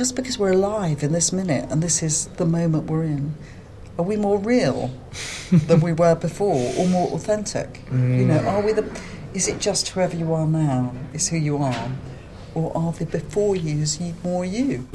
just because we're alive in this minute and this is the moment we're in, are we more real than we were before or more authentic? You know, are we the. Is it just whoever you are now is who you are? Or are the before yous you more you?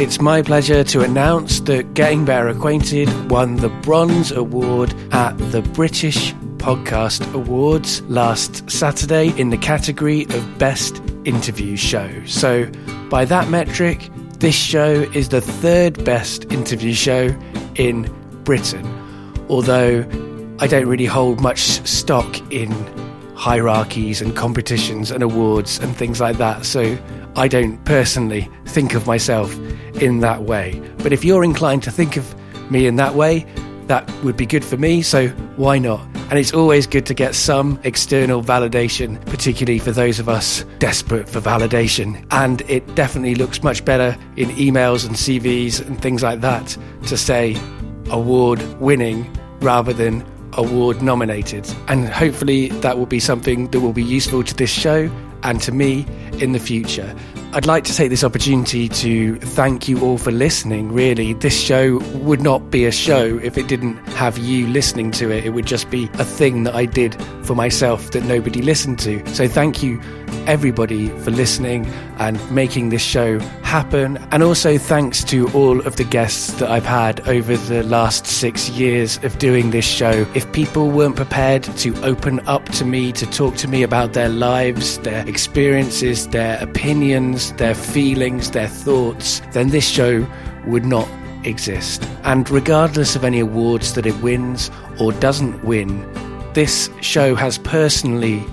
It's my pleasure to announce that Getting Better Acquainted won the Bronze Award at the British Podcast Awards last Saturday in the category of Best Interview Show. So, by that metric, this show is the third best interview show in Britain. Although I don't really hold much stock in hierarchies and competitions and awards and things like that. So I don't personally think of myself in that way. But if you're inclined to think of me in that way, that would be good for me. So why not? And it's always good to get some external validation, particularly for those of us desperate for validation. And it definitely looks much better in emails and CVs and things like that to say award winning rather than award nominated. And hopefully that will be something that will be useful to this show and to me in the future. I'd like to take this opportunity to thank you all for listening. Really, this show would not be a show if it didn't have you listening to it. It would just be a thing that I did for myself that nobody listened to. So, thank you, everybody, for listening and making this show happen. And also, thanks to all of the guests that I've had over the last six years of doing this show. If people weren't prepared to open up to me, to talk to me about their lives, their experiences, their opinions, their feelings, their thoughts, then this show would not exist. And regardless of any awards that it wins or doesn't win, this show has personally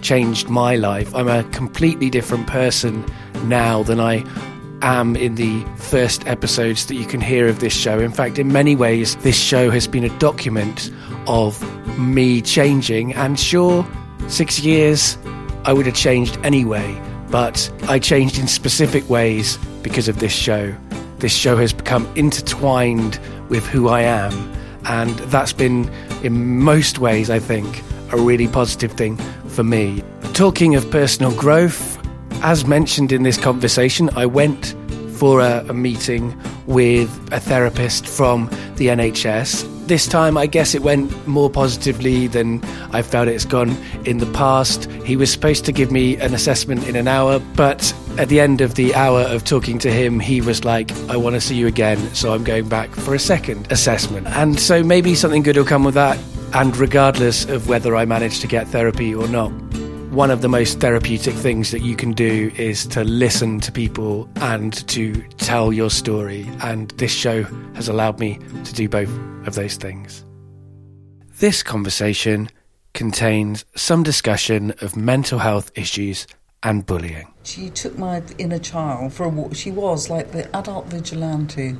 changed my life. I'm a completely different person now than I am in the first episodes that you can hear of this show. In fact, in many ways, this show has been a document of me changing. And sure, six years, I would have changed anyway, but I changed in specific ways because of this show. This show has become intertwined with who I am, and that's been, in most ways, I think, a really positive thing for me. Talking of personal growth, as mentioned in this conversation, I went for a, a, meeting with a therapist from the NHS. This time, I guess it went more positively than I felt it's gone in the past. He was supposed to give me an assessment in an hour, but at the end of the hour of talking to him, he was like, I want to see you again, so I'm going back for a second assessment. And so maybe something good will come with that. And regardless of whether I manage to get therapy or not, one of the most therapeutic things that you can do is to listen to people and to tell your story. And this show has allowed me to do both of those things. This conversation contains some discussion of mental health issues and bullying. She took my inner child for a walk. She was like the adult vigilante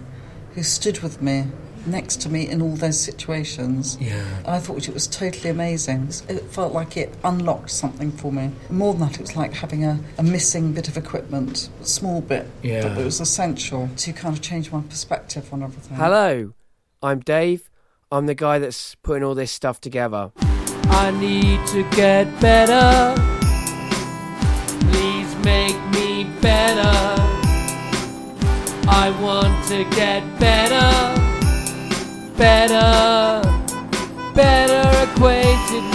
who stood with me next to me in all those situations. Yeah. I thought it was totally amazing. It felt like it unlocked something for me. More than that, it was like having a, a missing bit of equipment, a small bit, Yeah. but it was essential to kind of change my perspective on everything. Hello, I'm Dave. I'm the guy that's putting all this stuff together. I need to get better. Please make me better. I want to get better. Better. Better acquainted.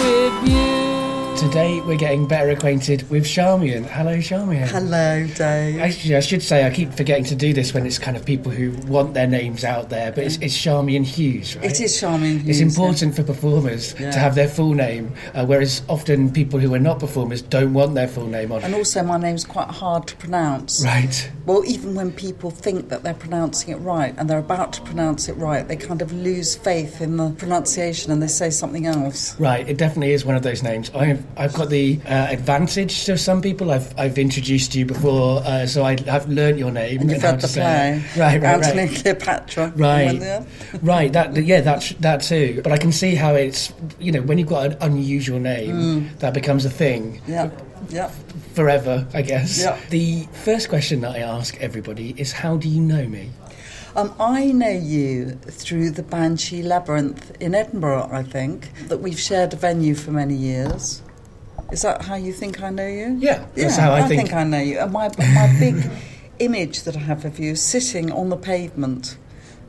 Today we're getting better acquainted with Charmian. Hello, Charmian. Hello, Dave. Actually, I should say I keep forgetting to do this when it's kind of people who want their names out there, but it's, it's Charmian Hughes, right? It is Charmian Hughes. It's important for performers Yeah. to have their full name, uh, whereas often people who are not performers don't want their full name on. And also, my name's quite hard to pronounce. Right. Well, even when people think that they're pronouncing it right and they're about to pronounce it right, they kind of lose faith in the pronunciation and they say something else. Right, it definitely is one of those names. I've, I've got the uh, advantage to some people. I've, I've introduced you before, uh, so I, I've learnt your name And you've to the play. Right, right, Antony right. Cleopatra. Right, right. That yeah, that's that too. But I can see how it's you know when you've got an unusual name, Mm. that becomes a thing Yeah, yeah. forever, I guess. Yeah. The first question that I ask everybody is, "How do you know me?" Um, I know you through the Banshee Labyrinth in Edinburgh, I think, that we've shared a venue for many years. Is that how you think I know you? Yeah, that's Yeah, how I I think. think I know you. And my, my big image that I have of you sitting on the pavement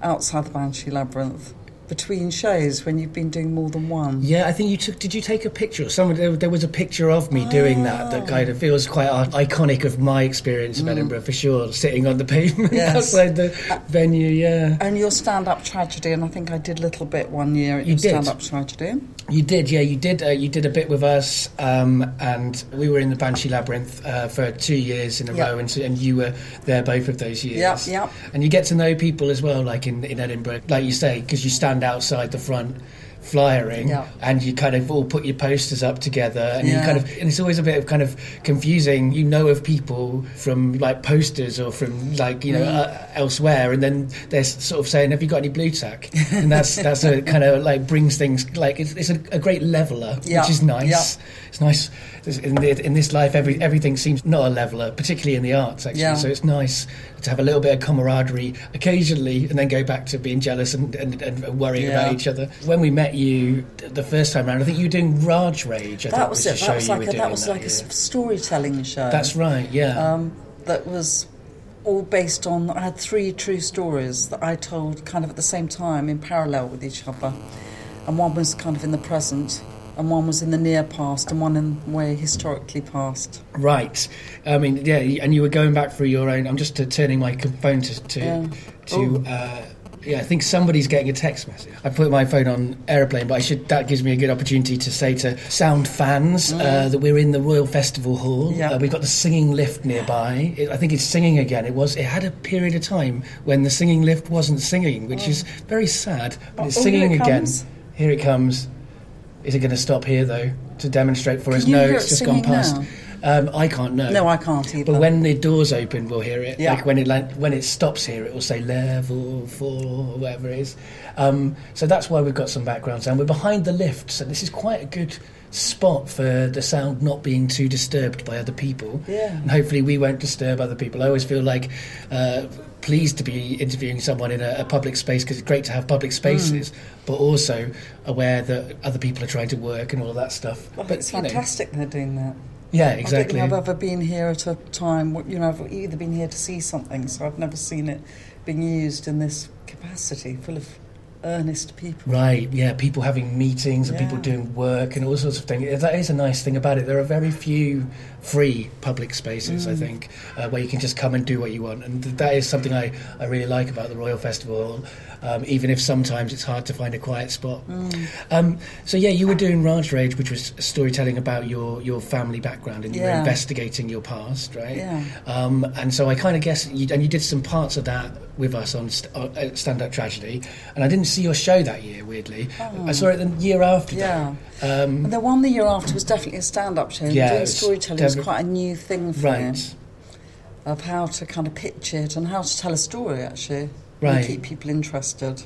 outside the Banshee Labyrinth between shows when you've been doing more than one. Yeah, I think you took. Did you take a picture? Someone there, there was a picture of me doing that. That kind of feels quite iconic of my experience of Edinburgh for sure. Sitting on the pavement Mm. Yes. outside the venue. Yeah, And your stand-up tragedy, and I think I did a little bit one year at You your did. stand-up tragedy. you did. Yeah, you did. Uh, you did a bit with us, um, and we were in the Banshee Labyrinth uh, for two years in a Yeah. row, and, so, and you were there both of those years. Yep, yep. And you get to know people as well, like in, in Edinburgh, like you say, because you stand outside the front flyering Yeah. and you kind of all put your posters up together and you kind of and it's always a bit of kind of confusing you know of people from like posters or from like you know Mm. uh, elsewhere and then they're sort of saying have you got any Blu Tack and that's that's a kind of like brings things like it's, it's a, a great leveler Yeah. which is nice Yeah. it's nice in, the, in this life every, everything seems not a leveler particularly in the arts actually Yeah. so it's nice to have a little bit of camaraderie occasionally and then go back to being jealous and, and, and worrying Yeah. about each other when we met you the first time around I think you were doing Raj Rage I That was a it. That was like a, that was like year. s- storytelling show. that's right yeah um, that was all based on. I had three true stories that I told kind of at the same time in parallel with each other, and one was kind of in the present, and one was in the near past, and one in way historically past. Right. I mean, yeah, and you were going back through your own. I'm just uh, turning my phone to to, Yeah. to uh, yeah. I think somebody's getting a text message. I put my phone on airplane, but I should. That gives me a good opportunity to say to sound fans uh, that we're in the Royal Festival Hall. Mm. Yeah. Uh, we've got the singing lift nearby. It, I think it's singing again. It was. It had a period of time when the singing lift wasn't singing, which is very sad. But it's Oh, here singing it again. comes. Here it comes. Is it going to stop here though to demonstrate for Can us? no, it's it just gone past. Um, I can't know. No, I can't either. But when the doors open, we'll hear it. Yeah. Like when it like, when it stops here, it will say level four or whatever it is. Um, so that's why we've got some background sound. We're behind the lift, so this is quite a good spot for the sound not being too disturbed by other people. Yeah. And hopefully we won't disturb other people. I always feel like. Uh, Pleased to be interviewing someone in a, a public space because it's great to have public spaces, Mm. but also aware that other people are trying to work and all of that stuff. Well, but it's you know, fantastic they're doing that. yeah, exactly. I don't think I've ever been here at a time, you know, I've either been here to see something, so I've never seen it being used in this capacity, full of earnest people. Right, yeah, people having meetings and people doing work and all sorts of things. That is a nice thing about it. There are very few free public spaces, Mm. I think, uh, where you can just come and do what you want. And th- that is something I, I really like about the Royal Festival, um, even if sometimes it's hard to find a quiet spot. Mm. Um, so, yeah, you were doing Raj Rage, which was storytelling about your, your family background and you were investigating your past, right? Yeah. Um, and so I kind of guess, you, and you did some parts of that with us on st- uh, Stand Up Tragedy, and I didn't see your show that year. Weirdly, I saw it the year after Oh. Yeah. that. Um, the one the year after was definitely a stand-up show. Yeah, Doing storytelling was quite a new thing for me, right, of how to kind of pitch it and how to tell a story, actually. Right. And keep people interested.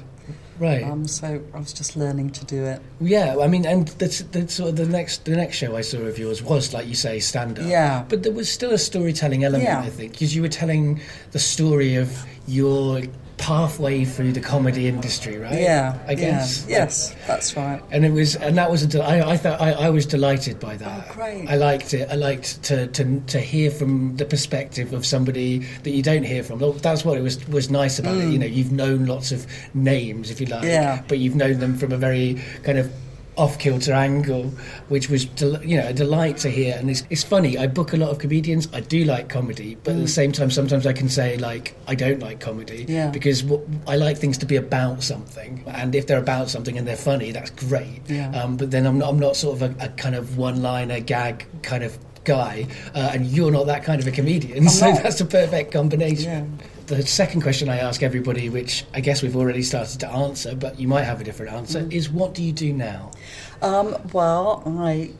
right. Um, so I was just learning to do it. yeah, I mean, and that's, that's sort of the next the next show I saw of yours was like you say stand up. Yeah. but there was still a storytelling element, Yeah. I think, because you were telling the story of your pathway through the comedy industry, right? Yeah. I guess. Yeah. Yes, that's right. and it was and that was a del- I, I thought I, I was delighted by that Oh, great. I liked it I liked to, to to hear from the perspective of somebody that you don't hear from that's what it was was nice about it you know you've known lots of names if you like Mm. Yeah. but you've known them from a very kind of off kilter angle, which was del- you know a delight to hear. And it's, it's funny. I book a lot of comedians. I do like comedy, but at the same time, sometimes I can say like I don't like comedy Mm. Yeah. because what, I like things to be about something. And if they're about something and they're funny, that's great. Yeah. Um, but then I'm not, I'm not sort of a, a kind of one-liner gag kind of guy, uh, and you're not that kind of a comedian. so not. that's a perfect combination. Yeah. The second question I ask everybody, which I guess we've already started to answer, but you might have a different answer, Mm. is what do you do now? Um, well, I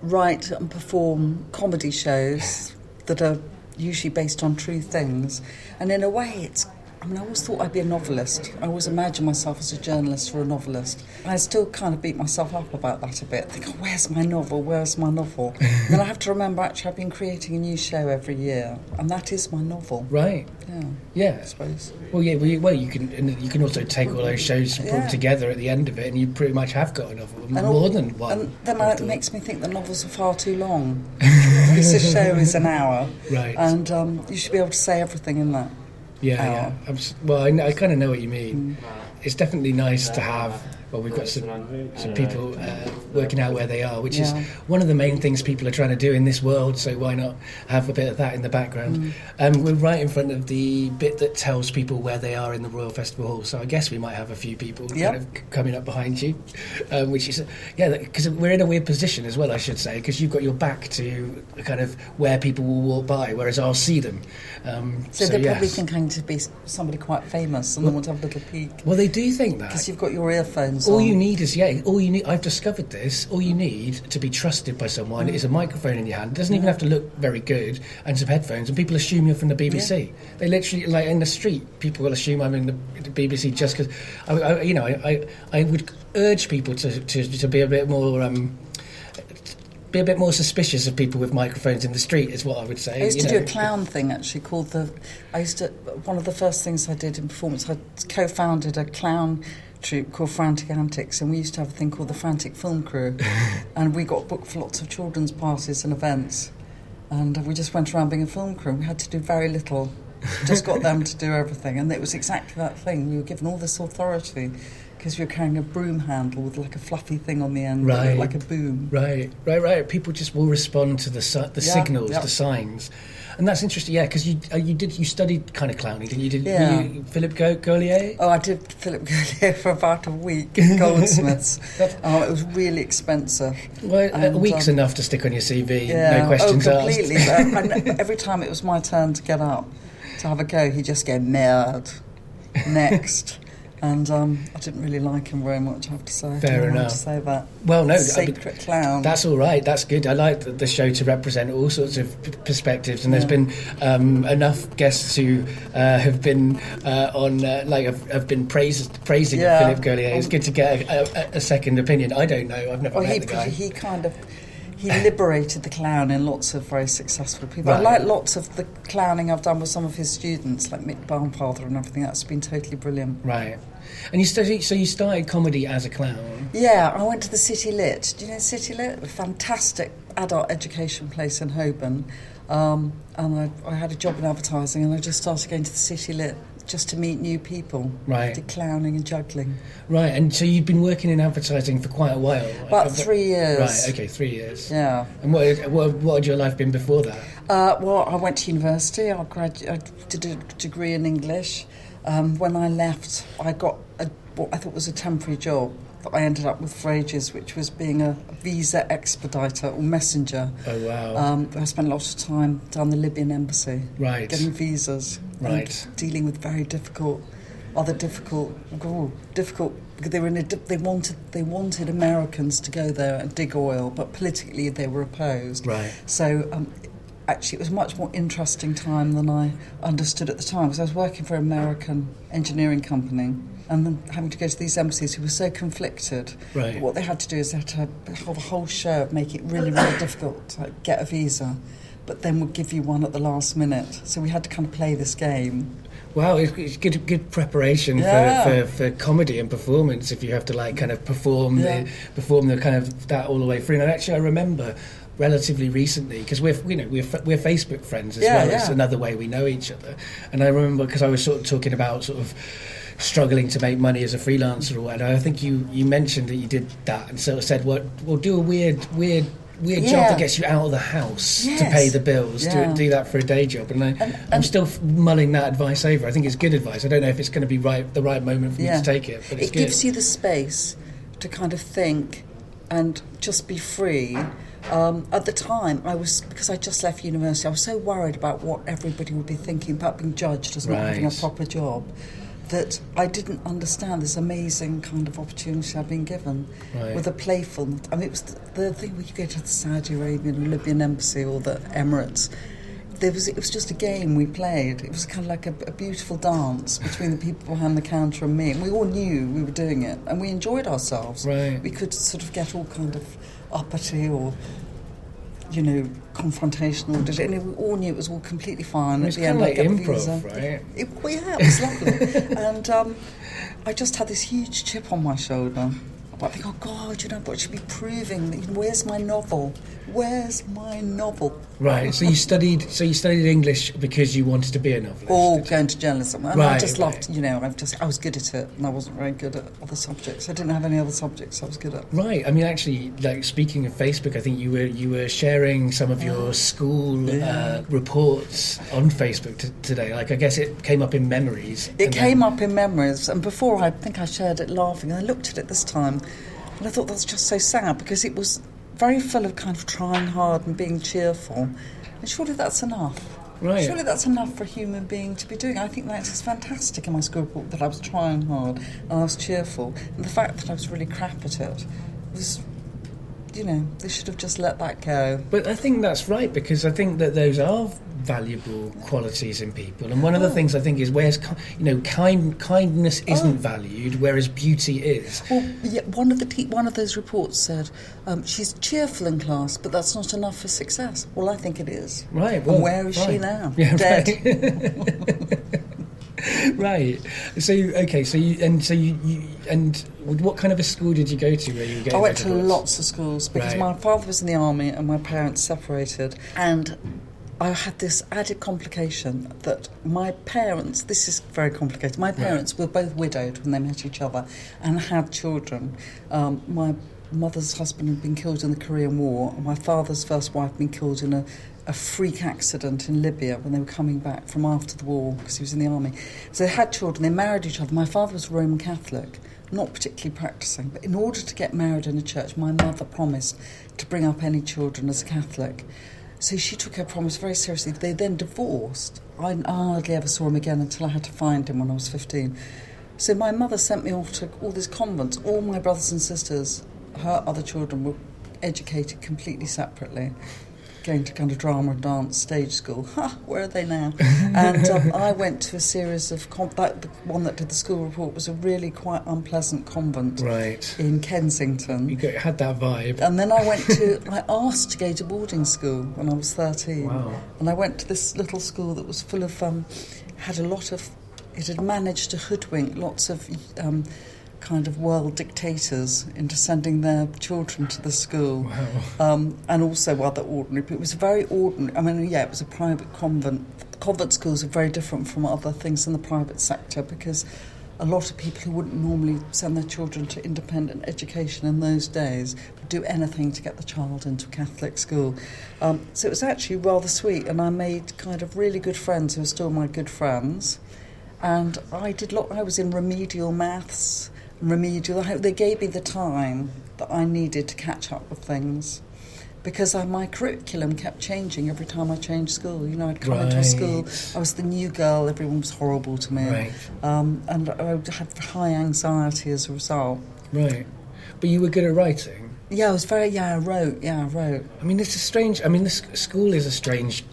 write and perform comedy shows that are usually based on true things. And in a way, it's. I mean, I always thought I'd be a novelist. I always imagined myself as a journalist or a novelist. I still kind of beat myself up about that a bit. Think, oh, where's my novel? Where's my novel? then I have to remember, actually, I've been creating a new show every year, and that is my novel. Right. Yeah, Yeah. I suppose. Well, yeah. Well, you, well, you can and you can also take all those shows, and put them Yeah. together at the end of it, and you pretty much have got a novel, And more all- than one. And then I it makes me think the novels are far too long. because this show is an hour, Right. and um, you should be able to say everything in that. Yeah, yeah. I'm well, I, I kind of know what you mean. Mm. It's definitely nice to have. Well, we've got some, some people uh, working out where they are, which Yeah. is one of the main things people are trying to do in this world. So why not have a bit of that in the background? Mm. Um, we're right in front of the bit that tells people where they are in the Royal Festival Hall. So I guess we might have a few people Yep. kind of coming up behind you, um, which is yeah, because we're in a weird position as well, I should say, because you've got your back to kind of where people will walk by, whereas I'll see them. Um, So, so they're probably thinking to be somebody quite famous, and they want to have a little peek Well, they do think that. because you've got your earphones All on. you need is yeah. All you need. I've discovered this. All you need to be trusted by someone is a microphone in your hand. It doesn't even have to look very good, and some headphones. And people assume you're from the BBC. They literally like in the street. People will assume I'm in the, the BBC just because. I, I, you know, I, I, I would urge people to, to, to be a bit more. Um, be a bit more suspicious of people with microphones in the street is what I would say. I used you to know. do a clown thing actually called the. I used to one of the first things I did in performance. I co-founded a clown troupe called Frantic Antics, and we used to have a thing called the Frantic Film Crew, and we got booked for lots of children's parties and events, and we just went around being a film crew. We had to do very little, just got them to do everything, and it was exactly that thing. You were given all this authority. Because you're carrying a broom handle with like a fluffy thing on the end, Right. like a boom. Right, right, right. People just will respond to the si- the Yeah, signals, yeah. the signs, and that's interesting. Yeah, because you uh, you did you studied kind of clowning, didn't you? Did Yeah. you, Philip Go-? Oh, I did Philip Gaulier for about a week at Goldsmiths. oh, it was really expensive. Well, a week's um, enough to stick on your CV. Yeah. No questions oh, completely. I, every time it was my turn to get up to have a go, he'd just go mad. Next. And um, I didn't really like him very much, I have to say. Fair I enough. to say that. Well, no, I mean, Sacred clown. That's all right. That's good. I like the, the show to represent all sorts of p- perspectives, and there's been um, enough guests who uh, have been uh, on, uh, like, have, have been praised, praising Yeah. Philip Gaulier. It's good to get a, a, a second opinion. I don't know. I've never Well, met he, the guy. he kind of he liberated the clown in lots of very successful people. I Right. like lots of the clowning I've done with some of his students, like Mick Barnfather and everything. That's been totally brilliant. Right. And you started, so you started comedy as a clown. Yeah, I went to the City Lit. Do you know City Lit? A fantastic adult education place in Holborn. Um, and I, I had a job in advertising, and I just started going to the City Lit just to meet new people. Right. Did clowning and juggling. Right, and so you've been working in advertising for quite a while. About Uh, three years. Right, okay, three years. Yeah. And what, what, what had your life been before that? Uh, well, I went to university. I, gradu- I did a degree in English. Um, when I left, I got a, what I thought was a temporary job that I ended up with for ages, which was being a visa expediter or messenger. Oh, wow. Um, I spent a lot of time down the Libyan embassy right. getting visas Right. dealing with very difficult, other difficult, oh, difficult. Because they were in a, they wanted they wanted Americans to go there and dig oil, but politically they were opposed. Right. So um, actually, it was a much more interesting time than I understood at the time because I was working for an American engineering company and then having to go to these embassies who were so conflicted. Right. What they had to do is they had to have a whole show of make it really, really difficult to get a visa, but then would give you one at the last minute. So we had to kind of play this game. Wow, it's, it's good, good preparation Yeah. for, for, for comedy and performance. If you have to like kind of perform Yeah. the perform the kind of that all the way through. And actually, I remember relatively recently because we're you know we're we're Facebook friends as Yeah, well. It's another way we know each other. And I remember because I was sort of talking about sort of struggling to make money as a freelancer or whatever. I think you you mentioned that you did that and sort of said, "Well, we'll do a weird weird." Weird job that gets you out of the house to pay the bills. Yeah. Do, do that for a day job, and, I, I'm still f- mulling that advice over. I think it's good advice. I don't know if it's going to be right the right moment for me to take it, but it's it good. gives you the space to kind of think and just be free. Um, at the time, I was because I just left university. I was so worried about what everybody would be thinking about being judged as not having a proper job that I didn't understand this amazing kind of opportunity I'd been given Right. with a playfulness. I mean, it was the, the thing when you go to the Saudi Arabian or Libyan embassy or the Emirates. There was, it was just a game we played. It was kind of like a, a beautiful dance between the people behind the counter and me. And we all knew we were doing it, and we enjoyed ourselves. Right. We could sort of get all kind of uppity or, you know, confrontational. did it- And we all knew it was all completely fine. It's At the kind end, of like improv, right? It, well, yeah, it was lovely. and um, I just had this huge chip on my shoulder. But I think, oh God, you know, what should be proving? That, you know, where's my novel? Where's my novel? Right. So you studied. So you studied English because you wanted to be a novelist. Or going to journalism, and I Right, just right. loved. You know, I've just I was good at it, and I wasn't very good at other subjects. I didn't have any other subjects I was good at. Right. I mean, actually, like speaking of Facebook, I think you were you were sharing some of your school uh, reports on Facebook t- today. Like, I guess it came up in memories. It came then- up in memories, and before I think I shared it laughing, I looked at it this time, and I thought that's just so sad because it was very full of kind of trying hard and being cheerful. And surely that's enough. Right. Surely that's enough for a human being to be doing. I think that is fantastic in my school report that I was trying hard and I was cheerful. And the fact that I was really crap at it was, you know, they should have just let that go. But I think that's right because I think that those are valuable qualities in people. And one of the Oh. things I think is where's you know kind kindness isn't Oh. valued, whereas beauty is. Well, yeah, one of the te- one of those reports said um, she's cheerful in class, but that's not enough for success. Well, I think it is. Right. Well, and where is she now? Yeah, Dead. right. right. So okay. So you and so you, you and what kind of a school did you go to where you I went to lots of schools because Right. my father was in the army and my parents separated, and I had this added complication that my parents. This is very complicated. My parents were both widowed when they met each other and had children. Um, my mother's husband had been killed in the Korean War, and my father's first wife had been killed in a a freak accident in Libya when they were coming back from after the war because he was in the army. So they had children, they married each other. My father was Roman Catholic, not particularly practicing, but in order to get married in a church, my mother promised to bring up any children as a Catholic. So she took her promise very seriously. They then divorced. I hardly ever saw him again until I had to find him when I was 15. So my mother sent me off to all these convents. All my brothers and sisters, her other children, were educated completely separately. Going to kind of drama and dance stage school. Ha! Where are they now? and um, I went to a series of con- that the one that did the school report was a really quite unpleasant convent Right. in Kensington. You got, had that vibe. And then I went to, I asked to go to boarding school when I was 13. Wow. And I went to this little school that was full of, um, had a lot of, it had managed to hoodwink lots of um, kind of world dictators into sending their children to the school. Wow. Um, and also other ordinary people. It was very ordinary. I mean, yeah, it was a private convent. Convent schools are very different from other things in the private sector because a lot of people who wouldn't normally send their children to independent education in those days would do anything to get the child into a Catholic school. Um, so it was actually rather sweet, and I made kind of really good friends who are still my good friends. And I did. Lot, I was in remedial maths, remedial. They gave me the time that I needed to catch up with things. Because I, my curriculum kept changing every time I changed school. You know, I'd come into a school, I was the new girl, everyone was horrible to me. Right. Um, and I had high anxiety as a result. Right. But you were good at writing. Yeah, I was very, yeah, I wrote, yeah, I wrote. I mean, it's a strange. I mean, this school is a strange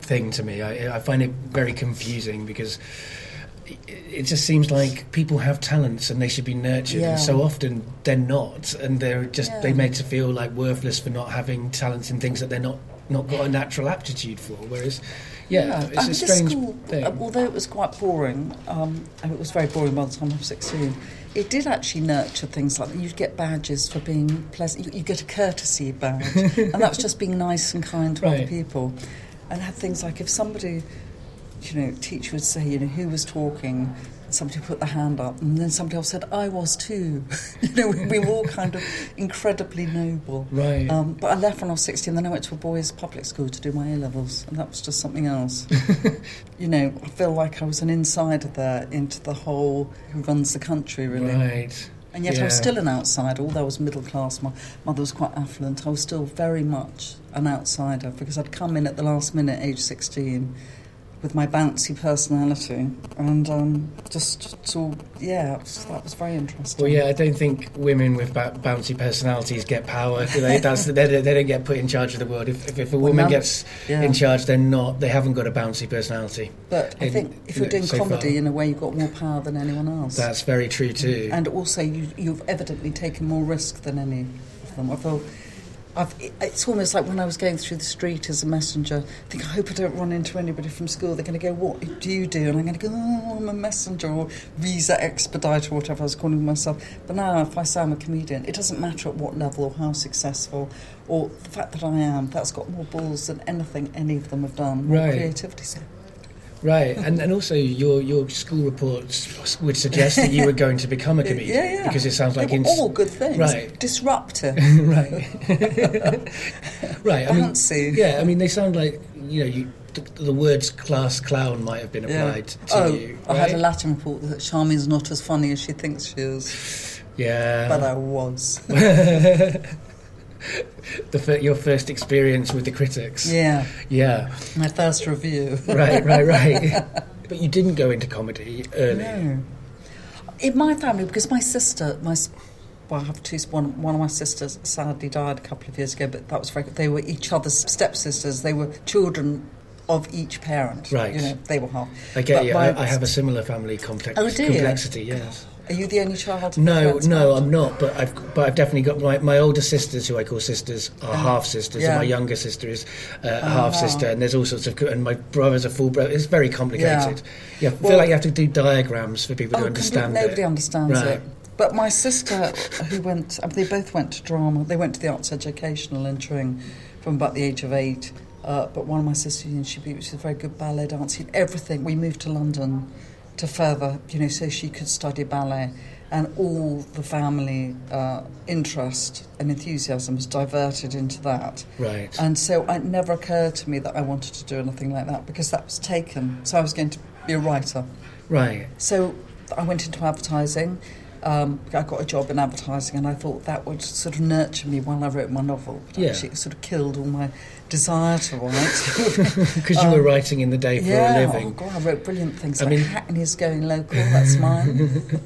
thing to me. I, I find it very confusing because it, just seems like people have talents and they should be nurtured, Yeah. and so often they're not, and they're just Yeah. they made to feel like worthless for not having talents in things that they're not not got a natural aptitude for. Whereas, yeah, it's I a strange school, thing. uh, although it was quite boring, um, and it was very boring by the time I was 16, it did actually nurture things like that. You'd get badges for being pleasant. You, you get a courtesy badge, and that was just being nice and kind to other people. And had things like if somebody, you know, teacher would say, you know, who was talking, somebody put their hand up, and then somebody else said, I was too. you know, we, we were all kind of incredibly noble. Right. Um, but I left when I was 16, then I went to a boys' public school to do my A levels, and that was just something else. you know, I feel like I was an insider there into the whole who runs the country, really. Right. And yet I was still an outsider, although I was middle class. My mother was quite affluent. I was still very much an outsider because I'd come in at the last minute, age 16, with my bouncy personality, and um, just so yeah, it was, that was very interesting. Well, yeah, I don't think women with ba- bouncy personalities get power. Do they? That's, they, they don't get put in charge of the world. If, if, if a woman gets Yeah. in charge, they're not. They haven't got a bouncy personality. But I think if you you're doing so comedy, far. in a way, you've got more power than anyone else. That's very true too. and also, you, you've evidently taken more risk than any of them. Feel, I've, it's almost like when I was going through the street as a messenger, I think, I hope I don't run into anybody from school. They're going to go, What do you do? And I'm going to go, Oh, I'm a messenger or visa expediter or whatever I was calling myself. But now, if I say I'm a comedian, it doesn't matter at what level or how successful or the fact that I am, that's got more balls than anything any of them have done. Right. creativity. So Right, and and also your your school reports would suggest that you were going to become a comedian Yeah, yeah. because it sounds like ins- all good things. Right. Disruptive, right, right. I mean, yeah, I mean they sound like you know you. The, the words class clown might have been applied to oh, you. I had a? Latin report that Charmy's not as funny as she thinks she is, yeah, but I was. the your first experience with the critics. yeah, Yeah. my first review. Right, right, right. but you didn't go into comedy early. No. In my family, because my sister, my well, I have two. One, one of my sisters sadly died a couple of years ago, but that was very. They were each other's stepsisters. They were children of each parent. Right. You know, they were half. I get But you. I, I have a similar family complex, Oh, do you? complexity. Yes. Are you the only child? No, no, I'm not. But I've but I've definitely got my, my older sisters, who I call sisters, are half sisters, yeah. and my younger sister is uh, a Oh, half sister, and there's all sorts of and my brother's a full brother. It's very complicated. Yeah, I feel Well- like you have to do diagrams for people Oh, to understand Nobody it. understands Right. it. But my sister, who went, I mean, they both went to drama. They went to the arts educational entering from about the age of eight. Uh, but one of my sisters, you know, she, she was a very good ballet dancer. Everything. We moved to London to further, you know, so she could study ballet. And all the family uh, interest and enthusiasm was diverted into that. Right. And so it never occurred to me that I wanted to do anything like that because that was taken. So I was going to be a writer. right. So I went into advertising. Um, I got a job in advertising, and I thought that would sort of nurture me while I wrote my novel. But Yeah. actually, it sort of killed all my desire to write. Because you were writing in the day for Um, yeah, a oh living. God, I wrote brilliant things. I like mean- Hackney's Going Local, that's mine.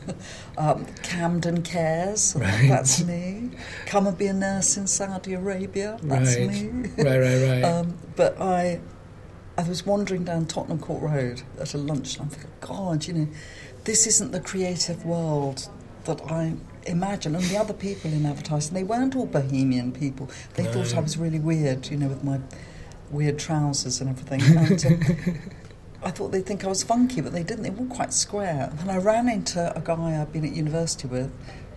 um, Camden Cares, Right. that's me. Come and be a nurse in Saudi Arabia, that's Right. me. Right, right, right. Um, but I, I was wandering down Tottenham Court Road at a lunchtime. thinking, God, you know, this isn't the creative world that I imagine. And the other people in advertising, they weren't all bohemian people. They thought I was really weird, you know, with my weird trousers and everything. And, um, I thought they'd think I was funky, but they didn't. They were quite square. And I ran into a guy I'd been at university with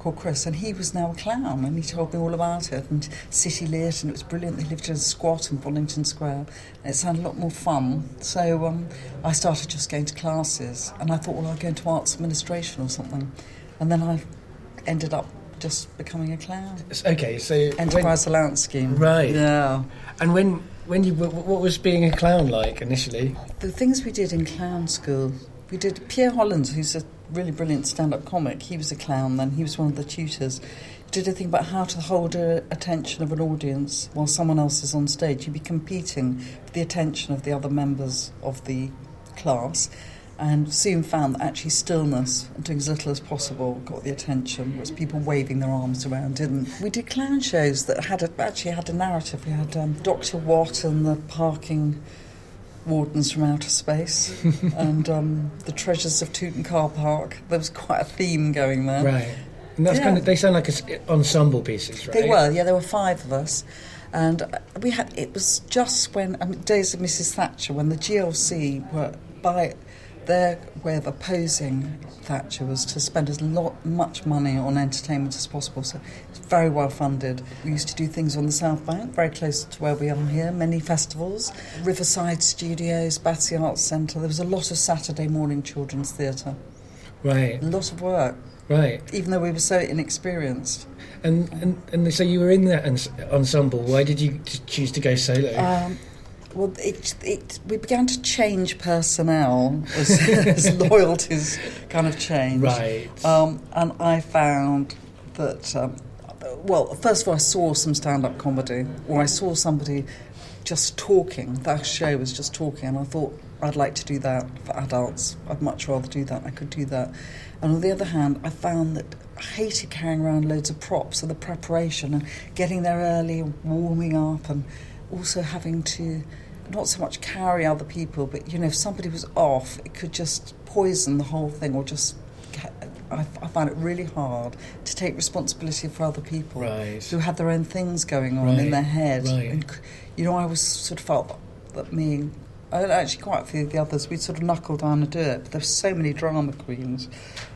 called Chris, and he was now a clown, and he told me all about it. And City Lit, and it was brilliant. They lived in a squat in Bonnington Square, and it sounded a lot more fun. So um, I started just going to classes, and I thought, well, I'll go into arts administration or something. And then I ended up just becoming a clown. okay, so when, Enterprise allowance scheme. Right. Yeah. and when when you what was being a clown like initially? The things we did in clown school, we did Pierre Hollins, who's a really brilliant stand-up comic. He was a clown then. He was one of the tutors. Did a thing about how to hold the attention of an audience while someone else is on stage. You'd be competing for the attention of the other members of the class. And soon found that actually stillness and doing as little as possible got the attention, whereas people waving their arms around didn't. We did clown shows that had a, actually had a narrative. We had um, Dr. Watt and the parking wardens from outer space and um, the treasures of Tooting Car Park. There was quite a theme going there. Right. And that's Yeah. kind of they sound like a ensemble pieces, right? They were, yeah, there were five of us. And uh, we had, it was just when, I mean, days of Mrs. Thatcher, when the GLC were, by their way of opposing Thatcher was to spend as lot, much money on entertainment as possible. So it's very well funded. We used to do things on the South Bank, very close to where we are here, many festivals, Riverside Studios, Battersea Arts Centre. There was a lot of Saturday morning children's theatre. Right, A lot of work, right. even though we were so inexperienced. And and and so you were in that ensemble. Why did you choose to go solo? Um, well, it, it, we began to change personnel as, as loyalties kind of changed. right. Um, and I found that, um, well, first of all, I saw some stand up comedy, or I saw somebody just talking. That show was just talking, and I thought, I'd like to do that for adults. I'd much rather do that. I could do that. And on the other hand, I found that I hated carrying around loads of props and the preparation and getting there early and warming up and also having to not so much carry other people, but you know, if somebody was off, it could just poison the whole thing or just I, I find it really hard to take responsibility for other people Right. who had their own things going on Right, in their head. right. And, you know, I was sort of felt that me, and actually quite a few of the others, we'd sort of knuckle down and do it. But there's so many drama queens,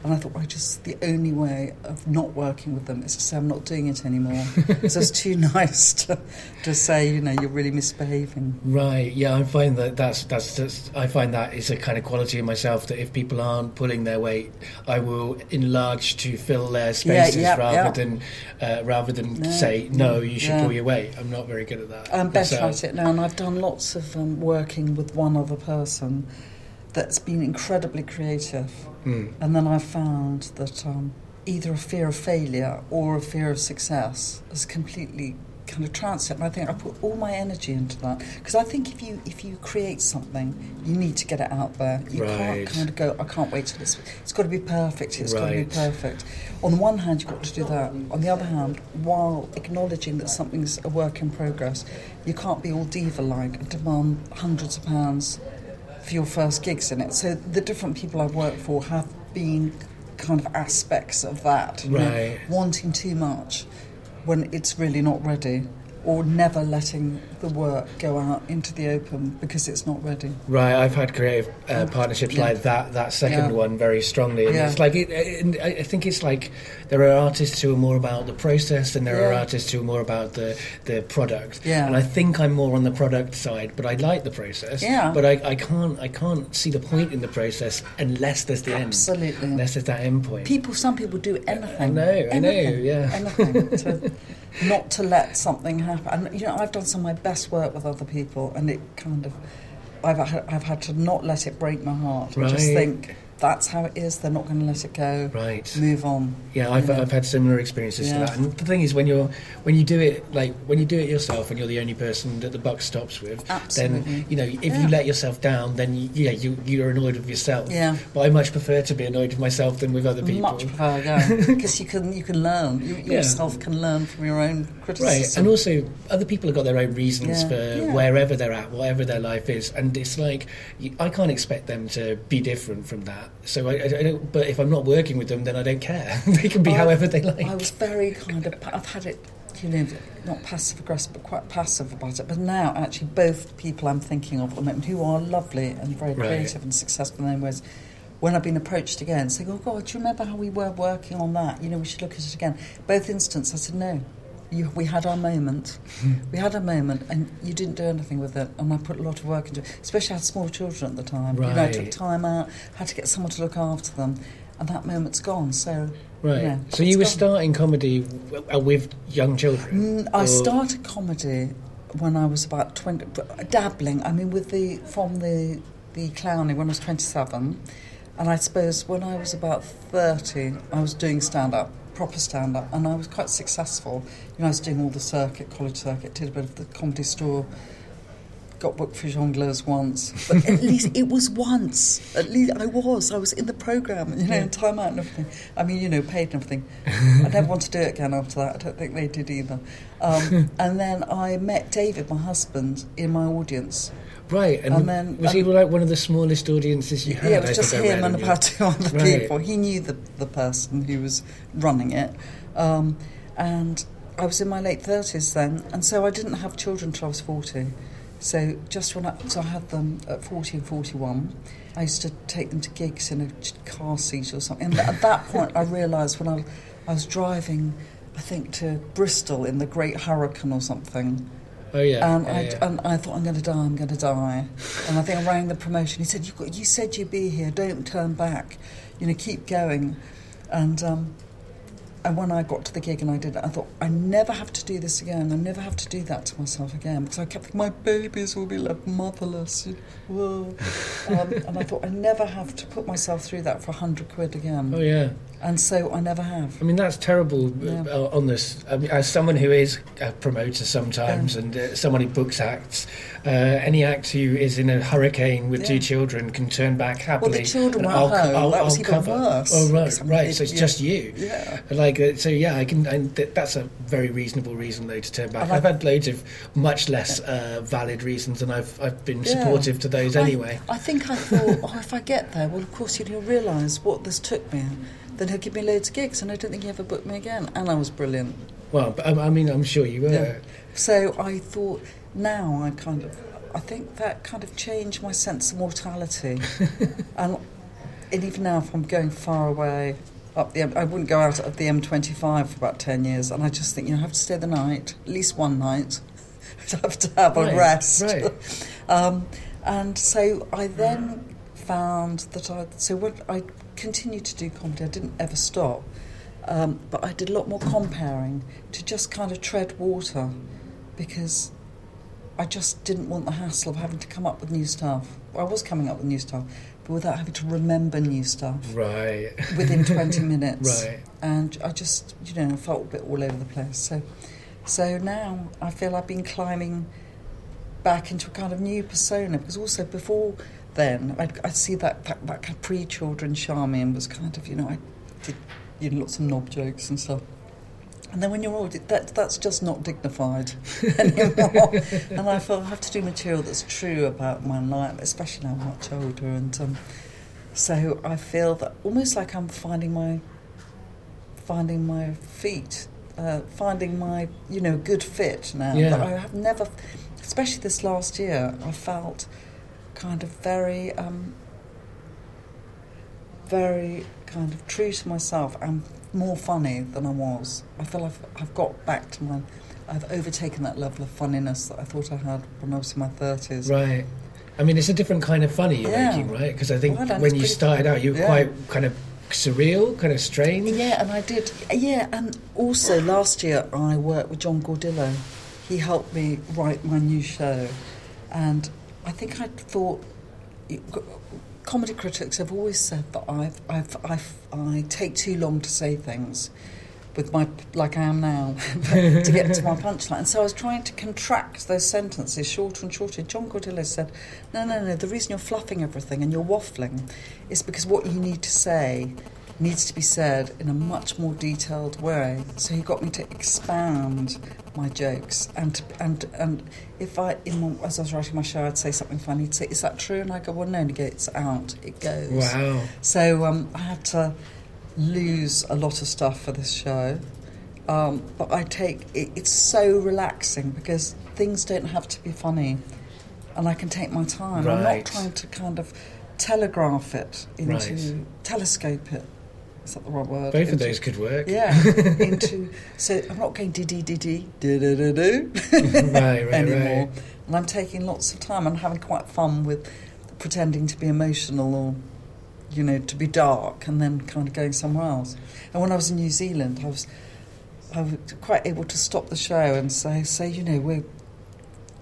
and I thought, well, just the only way of not working with them is to say I'm not doing it anymore. Because it's too nice to, to say, you know, you're really misbehaving. Right. Yeah, I find that that's, that's that's I find that is a kind of quality in myself that if people aren't pulling their weight, I will enlarge to fill their spaces yeah, rather yeah. than uh, rather than No, say no, you should pull your weight. I'm not very good at that. I'm better myself. at it now, and I've done lots of um, working with one other person that's been incredibly creative. Mm. And then I've found that um, either a fear of failure or a fear of success has completely kind of trounced it. And I think I put all my energy into that because I think if you if you create something, you need to get it out there. You Right. can't kind of go. I can't wait till it's. It's got to be perfect. It's got to be perfect. On the one hand, you've got to do that. On the other hand, while acknowledging that something's a work in progress, you can't be all diva-like and demand hundreds of pounds for your first gigs in it. So the different people I've worked for have been kind of aspects of that. you know, Right. wanting too much when it's really not ready. Or never letting the work go out into the open because it's not ready. Right, I've had creative uh, partnerships Yeah. like that. That second Yeah. one very strongly, and Yeah. it's like it, and I think it's like there are artists who are more about the process, and there are artists who are more about the the product. Yeah. And I think I'm more on the product side, but I like the process. Yeah. But I, I can't I can't see the point in the process unless there's the end. Absolutely. Unless there's that end point. People, some people do anything. I know, I know, yeah. anything to not to let something happen. And you know, I've done some of my best work with other people, and it kind of, I've had, I've had to not let it break my heart. and Just think that's how it is. They're not going to let it go. Right. Move on. Yeah, I've. I've had similar experiences Yeah. to that. And the thing is, when you're when you do it like when you do it yourself, and you're the only person that the buck stops with, Absolutely. then you know if Yeah. you let yourself down, then you, yeah, you you're annoyed with yourself. Yeah. But I much prefer to be annoyed with myself than with other people. Much prefer, yeah, because you can you can learn. You Yeah. yourself can learn from your own criticism. Right, and also other people have got their own reasons Yeah. for Yeah. wherever they're at, whatever their life is, and it's like I can't expect them to be different from that. So I, I, don't. But if I'm not working with them, then I don't care. they can be I- however they like. I was very kind of. I've had it, you know, not passive aggressive, but quite passive about it. But now, actually, both people I'm thinking of at the moment, who are lovely and very Right. creative and successful in their ways, when I've been approached again, saying, "Oh God, do you remember how we were working on that? You know, we should look at it again." Both instances, I said, "No." You, we had our moment. we had a moment, and you didn't do anything with it. And I put a lot of work into it. Especially I had small children at the time. You know, I took time out, had to get someone to look after them, and that moment's gone. So, Right. yeah, so you were gone. starting comedy uh, with young children. Mm, I started comedy when I was about 20, dabbling. I mean, with the from the the clowning when I was 27, and I suppose when I was about 30, I was doing stand up, proper stand up, and I was quite successful. You know, I was doing all the circuit, college circuit, did a bit of the comedy store. Got booked for jongleurs once, but at least it was once. At least I was. I was in the program, you know, in time out and everything. I mean, you know, paid and everything. I never want to do it again after that. I don't think they did either. Um, and then I met David, my husband, in my audience. Right, and, And then- was he like one of the smallest audiences you had? yeah, it was I just him and about two other Right. people. He knew the the person who was running it, um, and I was in my late thirties then, and so I didn't have children till I was forty. So just when I, so I had them at forty and forty-one. I used to take them to gigs in a car seat or something. And at that point, I realised when I, I was driving, I think to Bristol in the Great Hurricane or something. Oh yeah, And, yeah, I, yeah. and I thought, I'm going to die, I'm going to die. And I think I rang the promotion. He said, you, got, you said you'd be here, don't turn back. You know, keep going. And, um, and when I got to the gig and I did it, I thought, I never have to do this again. I never have to do that to myself again. Because I kept thinking, my babies will be left motherless. Whoa. um, and I thought, I never have to put myself through that for a hundred quid again. oh yeah. And so I never have. I mean, that's terrible Yeah. uh, on this. I mean, as someone who is a promoter sometimes and uh, someone who books acts, uh, any act who is in a hurricane with two children can turn back happily. Well, the children were I'll, home. I'll, that was I'll even cover. worse. Oh, right, Because, I mean, right. So it's yeah. just you. Yeah. Like, uh, so yeah, I can. I, th- that's a very reasonable reason though to turn back. And I- I've had loads of much less uh, valid reasons, and I've I've been Yeah. supportive to those I- anyway. I, think I thought, oh, if I get there, well, of course, you'll realise what this took me. Then he'll give me loads of gigs, and I don't think he ever booked me again. And I was brilliant. Well, um, I mean, I'm sure you were. Yeah. So I thought, now I kind of, I think that kind of changed my sense of mortality. and, and even now, if I'm going far away up the, I wouldn't go out of the M25 for about 10 years. And I just think, you know, I have to stay the night, at least one night. I have to have Right, a rest. right. um, and so I then found that I, so when I continued to do comedy, I didn't ever stop. Um, but I did a lot more compering to just kind of tread water because I just didn't want the hassle of having to come up with new stuff. I was coming up with new stuff, but without having to remember new stuff Right. within 20 minutes. Right. And I just, you know, felt a bit all over the place. So, so now I feel I've been climbing back into a kind of new persona because also before then I'd, I'd see that, that, that kind of pre-children Charmian was kind of, you know, I did you know, lots of knob jokes and stuff. And then when you're old, that, that's just not dignified anymore. and I feel I have to do material that's true about my life, especially now I'm much older. And um, so I feel that almost like I'm finding my finding my feet, uh, finding my you know good fit now. Yeah. But I have never, especially this last year, I felt kind of very, um, very kind of true to myself and more funny than I was. I feel I've I've got back to my. I've overtaken that level of funniness that I thought I had when I was in my thirties. Right. I mean, it's a different kind of funny you're Yeah. making, right? Because I think Well, when you started out, you were yeah. quite kind of surreal, kind of strange. Yeah, and I did. Yeah, and also last year I worked with John Gordillo. He helped me write my new show, and I think I thought comedy critics have always said that I've, I've, I've, I take too long to say things. With my like I am now to get to my punchline, so I was trying to contract those sentences shorter and shorter. John Gordillo said, "No, no, no. The reason you're fluffing everything and you're waffling is because what you need to say needs to be said in a much more detailed way. So he got me to expand my jokes and to, and and if I in my, as I was writing my show, I'd say something funny. He'd say, "Is that true?" And I go, "Well, no." And he goes, "It's out. It goes." Wow. So um, I had to lose a lot of stuff for this show. Um, but I take it, it's so relaxing because things don't have to be funny, and I can take my time. I'm not trying to kind of telegraph it into Right. telescope it. Is that the right word? Both of those could work. Yeah, into so I'm not going diddy diddy do do do do right, right, anymore, right. and I'm taking lots of time and having quite fun with pretending to be emotional or you know to be dark and then kind of going somewhere else. And when I was in New Zealand, I was I was quite able to stop the show and say say you know we're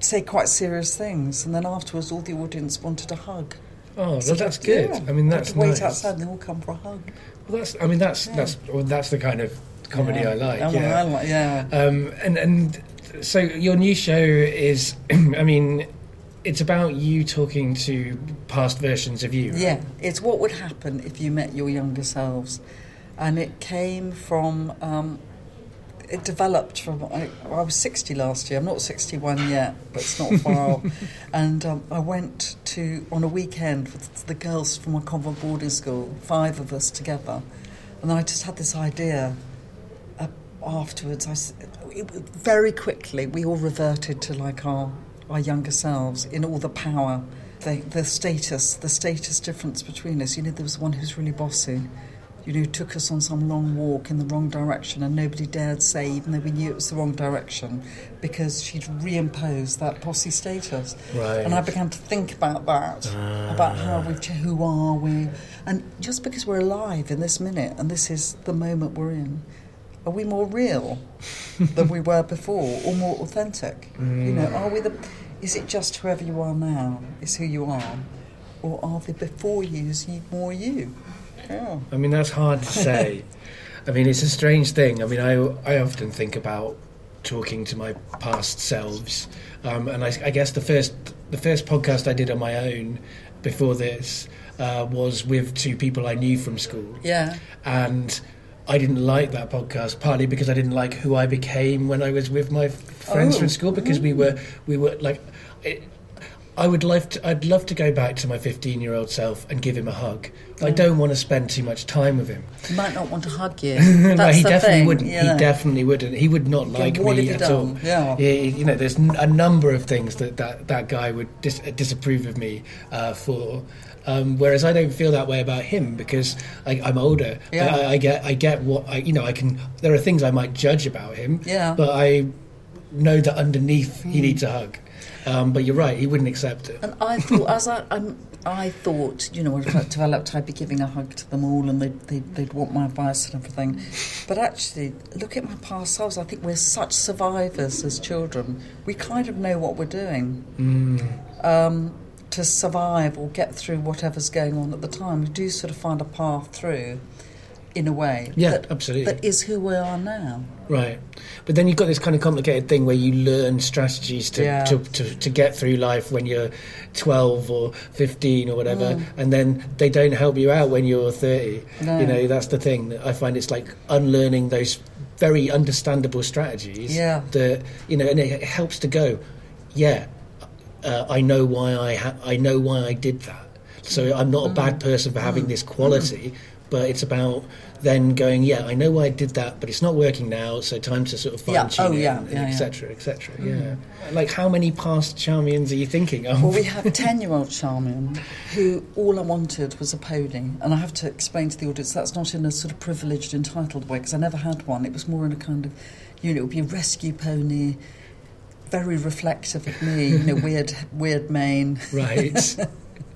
say quite serious things, and then afterwards all the audience wanted a hug. Oh, well, So that's good. yeah, I mean, that's to wait nice. outside and they all come for a hug. Well, that's. I mean, that's Yeah. that's well, that's the kind of comedy Yeah. I like. Yeah. I like- yeah. Um, and and so your new show is, I mean, it's about you talking to past versions of you. right? Yeah, it's what would happen if you met your younger selves. And it came from, um, it developed from, I, I was 60 last year. I'm not 61 yet, but it's not far off. And um, I went to, on a weekend with the girls from my convent boarding school, five of us together. And then I just had this idea uh, afterwards. I it, very quickly, we all reverted to like our, our younger selves in all the power, the, the status, the status difference between us. You know, there was one who's really bossy. You know, took us on some long walk in the wrong direction, and nobody dared say, even though we knew it was the wrong direction, because she'd reimposed that posse status. Right. And I began to think about that, ah. about how we, who are we, and just because we're alive in this minute, and this is the moment we're in, are we more real than we were before, or more authentic? You know, mm. are we the? Is it just whoever you are now is who you are, or are the before yous you more you? I mean, that's hard to say. I mean, it's a strange thing. I mean, I, I often think about talking to my past selves, um, and I, I guess the first the first podcast I did on my own before this uh, was with two people I knew from school, Yeah. and I didn't like that podcast partly because I didn't like who I became when I was with my friends Oh. from school because we were we were like. It, I would love to. I'd love to go back to my 15 year old self and give him a hug. I don't want to spend too much time with him. He might not want to hug you. no, he definitely thing, wouldn't. you He definitely wouldn't. He would not like me at all. Yeah. He- you know, there's n- a number of things that that, that guy would dis- disapprove of me uh, for. Um, whereas I don't feel that way about him because I, I'm older. Yeah. I, I get, I get what I, you know. I can. There are things I might judge about him. Yeah. But I know that underneath he needs a hug. Um, but you're right. He wouldn't accept it. And I thought, as I, I'm, I thought, you know, when I developed, I'd be giving a hug to them all, and they'd, they'd, they'd want my advice and everything. But actually, look at my past selves. I think we're such survivors as children. We kind of know what we're doing Mm. um, to survive or get through whatever's going on at the time. We do sort of find a path through, in a way. Yeah, that, absolutely. That is who we are now. Right. But then you've got this kind of complicated thing where you learn strategies to, Yeah. to, to, to get through life when you're 12 or 15 or whatever, Mm. and then they don't help you out when you're 30. No. You know, that's the thing. I find it's like unlearning those very understandable strategies Yeah. that, you know, and it helps to go, yeah, uh, I know why I ha- I know why I did that. So I'm not a Mm. bad person for having this quality, but it's about then going, yeah, I know why I did that, but it's not working now, so time to sort of Yeah. fine tune Oh, it, yeah. and Yeah, yeah. et cetera, et cetera. Yeah. Like how many past Charmians are you thinking of? Well, we have a 10 year old Charmian who all I wanted was a pony. And I have to explain to the audience that's not in a sort of privileged, entitled way because I never had one. It was more in a kind of, you know, it would be a rescue pony, very reflective of me, you know, weird, weird mane, right.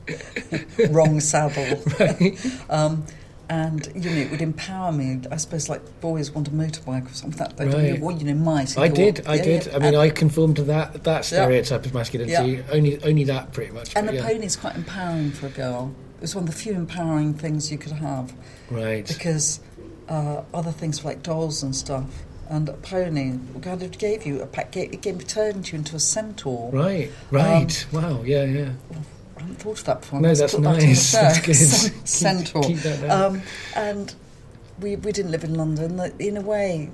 wrong saddle. right. Um, and you know, it would empower me. I suppose, like boys want a motorbike or something. Like that they Right. well, you know, might. I did, I yeah, did. yeah. I mean, and, I conformed to that that Yeah. stereotype of masculinity. Only, only that, pretty much. and a yeah. pony is quite empowering for a girl. It was one of the few empowering things you could have. Right. because uh, other things like dolls and stuff. And a pony kind of gave you a pack, it gave, turned you into a centaur. Right. Right. wow. Yeah. Yeah. I haven't thought of that before. No, Let's that's put that nice. That's good. Keep- Centaur. keep um, and we, we didn't live in London. In a way,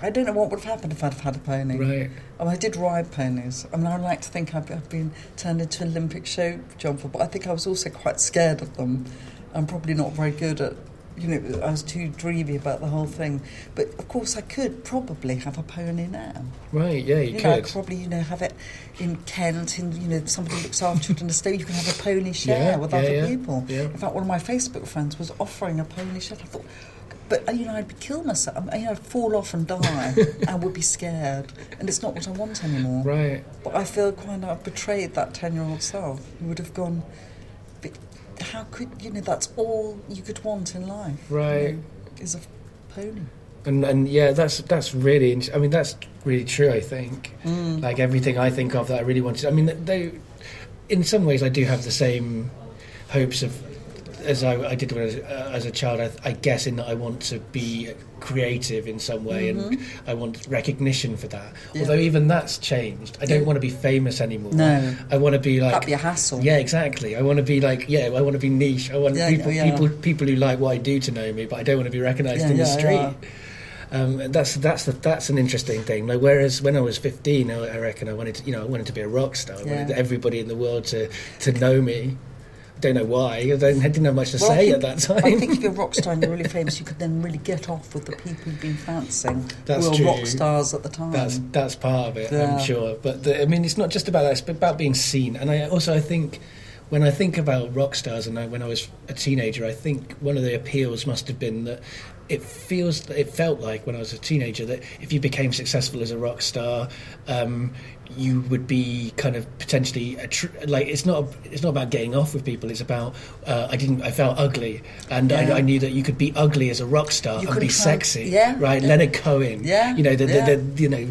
I don't know what would have happened if I'd have had a pony. Right. Oh, I did ride ponies. I mean, I like to think I've, I've been turned into an Olympic show jumper, but I think I was also quite scared of them. I'm probably not very good at, you know, I was too dreamy about the whole thing. But of course, I could probably have a pony now. Right. Yeah. You, You know, I could. could probably, you know, have it in Kent, in, you know, somebody looks after it in a state. You can have a pony share Yeah, with yeah, other yeah, people. yeah. In fact, one of my Facebook friends was offering a pony share. I thought, but uh, you know, I'd kill myself. I mean, I'd fall off and die. I would be scared, and it's not what I want anymore. Right. But I feel kind of I've betrayed that ten-year-old self. who would have gone. How could you know? That's all you could want in life. you Right. know, is a pony. And and yeah, that's that's really. int- I mean, that's really true. I think. Mm. Like everything I think of that I really wanted. I mean, they. In some ways, I do have the same hopes of as I, I did when I was, uh, as a child. I, I guess in that I want to be creative in some way, and I want recognition for that. Mm-hmm. Yeah. Although even that's changed. I don't Yeah. want to be famous anymore. No. I want to be like That'd be a hassle. Yeah, exactly. I want to be like, yeah, I want to be niche. I want Yeah, people, people, people who like what I do to know me, but I don't want to be recognised Yeah, in the street. Um, that's that's the, that's an interesting thing. Like, whereas when I was fifteen, I, I reckon I wanted to, you know, I wanted to be a rock star. I wanted everybody in the world to to know me. Don't know why. I didn't have much to Well, say think- at that time. I think if you're a rock star and you're really famous, you could then really get off with the people you've been fancying That's who were true. rock stars at the time. That's that's part of it, Yeah. I'm sure. But the, I mean, it's not just about that; it's about being seen. And I also I think when I think about rock stars, and I, when I was a teenager, I think one of the appeals must have been that it feels it felt like when I was a teenager that if you became successful as a rock star. Um, you would be kind of potentially a tr- like it's not it's not about getting off with people it's about uh, I didn't I felt ugly. And Yeah. I, I knew that you could be ugly as a rock star You and be sexy yeah, right? Yeah. Leonard Cohen. Yeah, you know the, the, the you know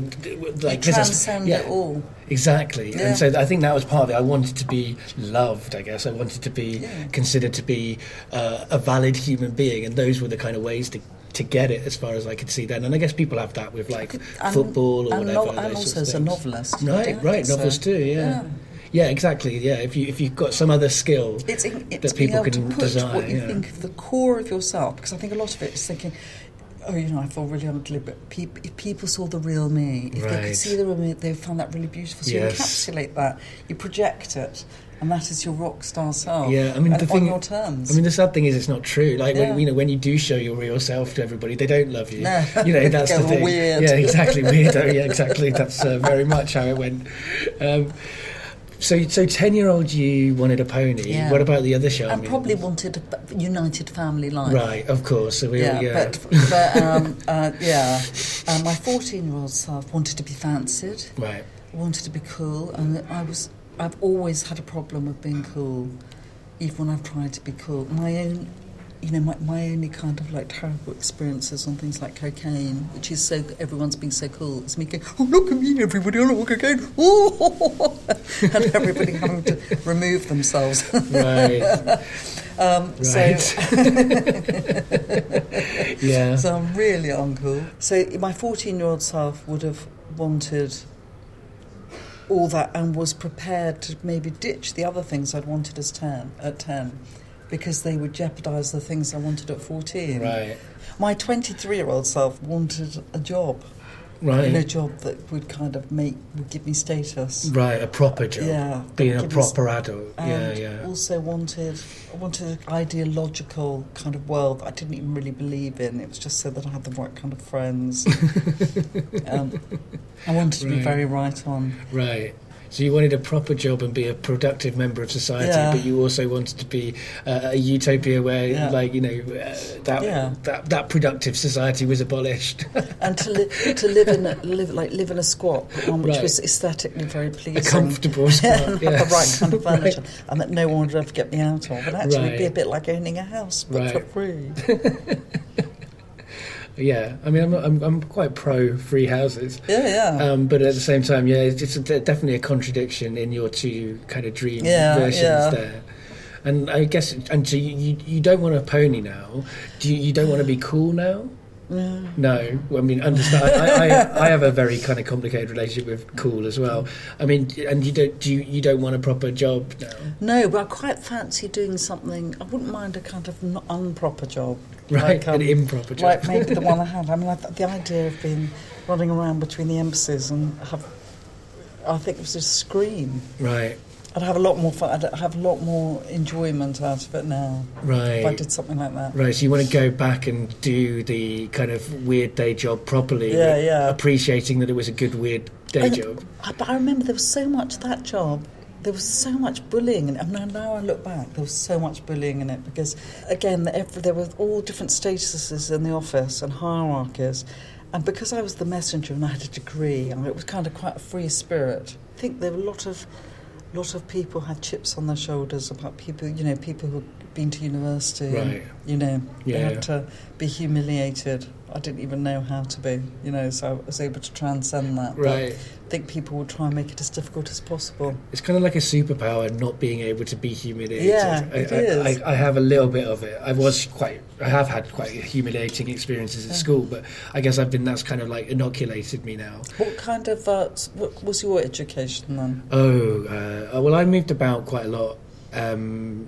like you transcend yeah, it all. exactly. Yeah. and so I think that was part of it. I wanted to be loved I guess. I wanted to be considered to be uh, a valid human being and those were the kind of ways to to get it as far as I could see then and I guess people have that with like And- football or and whatever no- and also as a novelist, right know, right so- novels too yeah. yeah. yeah exactly yeah if you if you've got some other skill It's, it's that people can desire what you yeah. think of the core of yourself, because I think a lot of it is thinking, oh, you know, I feel really ugly, but peop if people saw the real me, if they could see the real me, they found that really beautiful. So you encapsulate that, you project it, and that is your rock star self. Yeah, I mean, the thing- on your terms. I mean, the sad thing is, it's not true. Like Yeah. when you know when you do show your real self to everybody, they don't love you. No. You know that's the thing. weird. Yeah, exactly. Weirdo. Yeah, exactly. That's uh, very much how it went. Um, so, so ten-year-old you wanted a pony. Yeah. What about the other show? and probably wanted a united family life. right, of course. So we, Yeah, yeah, but, but um, uh, yeah, uh, my 14-year-old self wanted to be fancied. right. wanted to be cool, and I was. I've always had a problem with being cool, even when I've tried to be cool. My own, you know, my, my only kind of like terrible experiences on things like cocaine, which is so everyone's being so cool. It's me going, oh look at me, everybody, love cocaine, oh, and everybody having to remove themselves. Right. um, Right. So. yeah. So I'm really uncool. So my 14 year old self would have wanted all that and was prepared to maybe ditch the other things I'd wanted as 10 at 10 because they would jeopardize the things I wanted at 14. Right. My 23 year old self wanted a job, Right. you know, a job that would kind of make would give me status. Right. A proper job. Yeah, Being a give me s- proper adult. Yeah. and Yeah. also wanted I wanted an ideological kind of world that I didn't even really believe in. It was just so that I had the right kind of friends. um, I wanted to be very right on. Right. So you wanted a proper job and be a productive member of society, Yeah. but you also wanted to be uh, a utopia where, Yeah. like you know, uh, that, Yeah. that that productive society was abolished. and to, li- to live in a, live like live in a squat, one which Right. was aesthetically very pleasing. a comfortable spot. and yes. have the right kind of Right. furniture, and that no one would ever get me out of. And actually, it'd be a bit like owning a house, but for free. Yeah, I mean, I'm, I'm I'm quite pro free houses, Yeah, yeah. um, but at the same time, yeah, it's, it's a, definitely a contradiction in your two kind of dream Yeah, versions yeah. there. And I guess, and so you, you, you don't want a pony now. Do you, you don't want to be cool now? No. No, I mean, understand. I, I, I have a very kind of complicated relationship with cool as well. I mean, and you don't do you, you don't want a proper job now, No, but I quite fancy doing something. I wouldn't mind a kind of unproper job. Right? Like, um, An improper job, Like maybe the one I had. I mean, like the idea of being running around between the embassies and have. I think it was a scream. right? I'd have a lot more fun. I'd have a lot more enjoyment out of it now Right. if I did something like that. Right, so you want to go back and do the kind of weird day job properly, Yeah, yeah. appreciating that it was a good weird day And- job. I, but I remember there was so much that job. There was so much bullying, in it. and now, now I look back, there was so much bullying in it because, again, every, there were all different statuses in the office and hierarchies, and because I was the messenger and I had a degree, I mean, it was kind of quite a free spirit. I think there were a lot of, lot of people had chips on their shoulders about people, you know, people who'd been to university, and, you know, they Yeah. had to be humiliated. I didn't even know how to be, you know, so I was able to transcend that. But Right. I think people will try and make it as difficult as possible. It's kind of like a superpower not being able to be humiliated. Yeah, I, it I, is. I, I have a little bit of it. I was quite, I have had quite humiliating experiences at Yeah. school, but I guess I've been, that's kind of like inoculated me now. What kind of uh, what was your education then? Oh, uh, well, I moved about quite a lot um,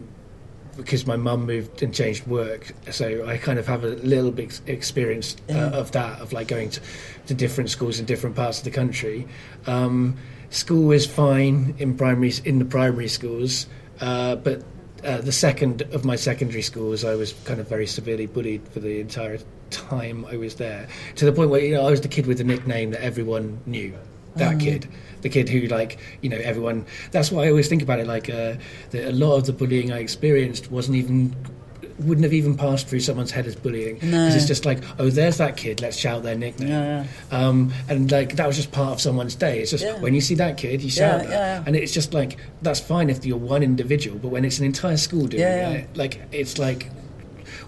because my mum moved and changed work. So I kind of have a little bit experience uh, Yeah. of that, of like going to, to different schools in different parts of the country. Um, school is fine in primary in the primary schools, uh, but uh, the second of my secondary schools, I was kind of very severely bullied for the entire time I was there, to the point where you know I was the kid with the nickname that everyone knew. That kid, the kid who like you know everyone. That's why I always think about it. Like uh, that a lot of the bullying I experienced wasn't even wouldn't have even passed through someone's head as bullying because No. it's just like oh there's that kid let's shout their nickname Yeah, um, and like that was just part of someone's day. It's just Yeah. when you see that kid, you shout Yeah, that, yeah, yeah. and it's just like that's fine if you're one individual, but when it's an entire school doing Yeah, yeah. it, like it's like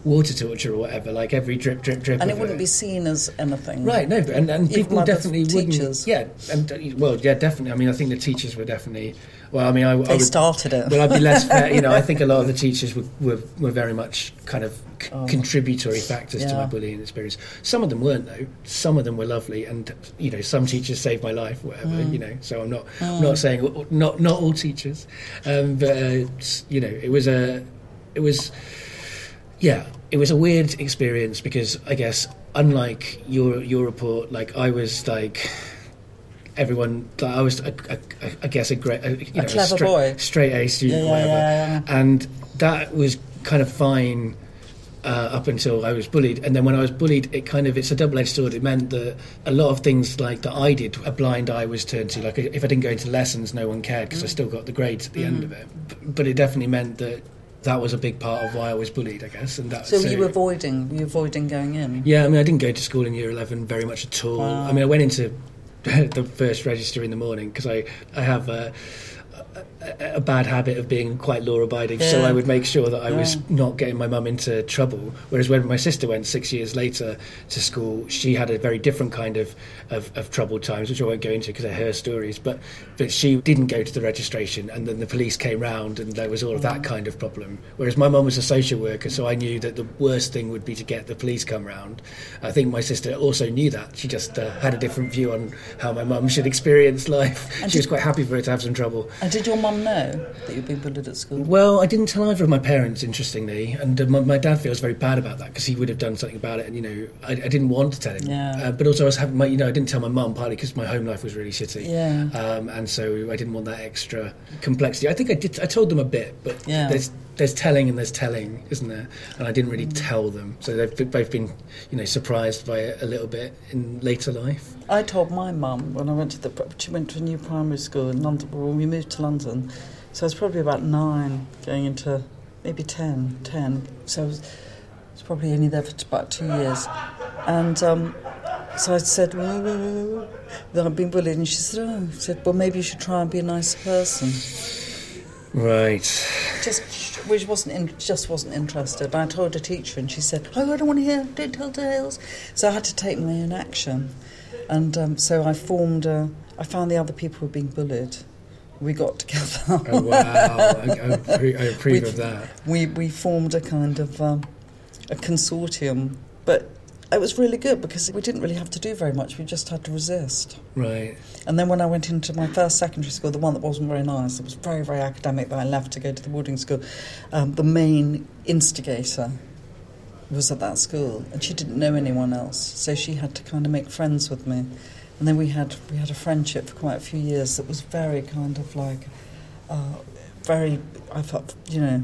water torture or whatever. Like every drip, drip, drip. and it wouldn't be seen as anything. Right, no, and, and people definitely teachers. wouldn't. Yeah, and well, yeah, definitely. I mean, I think the teachers were definitely. Well, I mean, I, I They would, started it. well, I'd be less fair. You know, I think a lot of the teachers were, were, were very much kind of c- Oh. contributory factors to my bullying experience. Some of them weren't though. Some of them were lovely, and you know, some teachers saved my life, whatever. Mm. You know, so I'm not I'm not saying not not all teachers, um, but uh, you know, it was a it was yeah. it was a weird experience because I guess unlike your your report, like I was like everyone. Like, I was, a, a, a, I guess, a great, a, you A know, clever straight, boy. straight A student, Yeah, yeah, whatever, yeah, yeah. and that was kind of fine. Uh, up until I was bullied, and then when I was bullied, it kind of it's a double-edged sword. It meant that a lot of things like that I did, a blind eye was turned to. Like if I didn't go into lessons, no one cared Mm. because I still got the grades at the end of it. But it definitely meant that that was a big part of why I was bullied, I guess. And that So, were you avoiding? Were you avoiding going in? yeah, I mean, I didn't go to school in year 11 very much at all. Wow. I mean, I went into the first register in the morning because I, I have a, a, bad habit of being quite law abiding, so I would make sure that I was not getting my mum into trouble. Whereas when my sister went six years later to school, she had a very different kind of, of, of troubled times, which I won't go into because they're her stories. But, but she didn't go to the registration, and then the police came round, and there was all of that kind of problem. Whereas my mum was a social worker, so I knew that the worst thing would be to get the police come round. I think my sister also knew that. She just uh, had a different view on how my mum should experience life. And She was quite happy for her to have some trouble. And did your mum know that you'd been bullied at school? Well, I didn't tell either of my parents, interestingly, and uh, my, my dad feels very bad about that because he would have done something about it, and you know, I, I didn't want to tell him. Yeah. Uh, but also, I was having my, you know, I didn't tell my mum partly because my home life was really shitty. Yeah. Um, and so I didn't want that extra complexity. I think I did. I told them a bit, but Yeah. there's there's telling and there's telling, isn't there? And I didn't really Mm. tell them, so they've both been, you know, surprised by it a little bit in later life. I told my mum when I went to the she went to a new primary school in London. When we moved to London, so I was probably about nine, going into maybe 10, 10. So I was, I was probably only there for t- about two years, and um, so I said "Whoa, whoa, whoa," that I've been bullied, and she said, "Oh," I said, well, maybe you should try and be a nicer person." Right. Just which wasn't in, just wasn't interested. I told a teacher, and she said, "Oh, I don't want to hear. Don't tell tales." So I had to take my own action, and um, so I formed. A, I found the other people who were being bullied. We got together. Oh wow. I, I, appre- I approve With- of that. we we formed a kind of um, a consortium, but it was really good because we didn't really have to do very much. We just had to resist. Right. And then when I went into my first secondary school, the one that wasn't very nice, it was very, very academic, that I left to go to the boarding school, um, the main instigator was at that school, and she didn't know anyone else, so she had to kind of make friends with me. And then we had we had a friendship for quite a few years that was very kind of like, uh, very. I felt you know,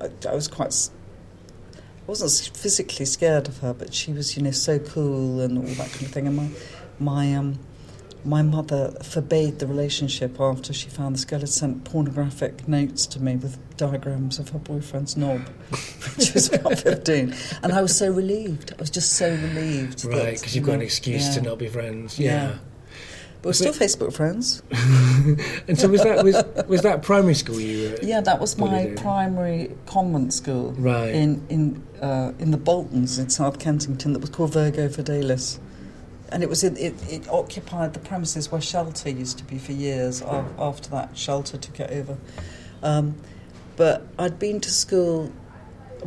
I, I was quite. I wasn't physically scared of her, but she was, you know, so cool and all that kind of thing. And my, my um, my mother forbade the relationship after she found this girl had sent pornographic notes to me with diagrams of her boyfriend's knob, when she was about 15. And I was so relieved. I was just so relieved. Right, because you've got an excuse to not be friends. Yeah. Yeah. We're still Facebook friends. And so was that was was that primary school you were? Yeah, that was my primary convent school Right. in in uh, in the Boltons in South Kensington that was called Virgo Fidelis. And it was in, it, it occupied the premises where shelter used to be for years. Af- After that, shelter took it over. Um, but I'd been to school.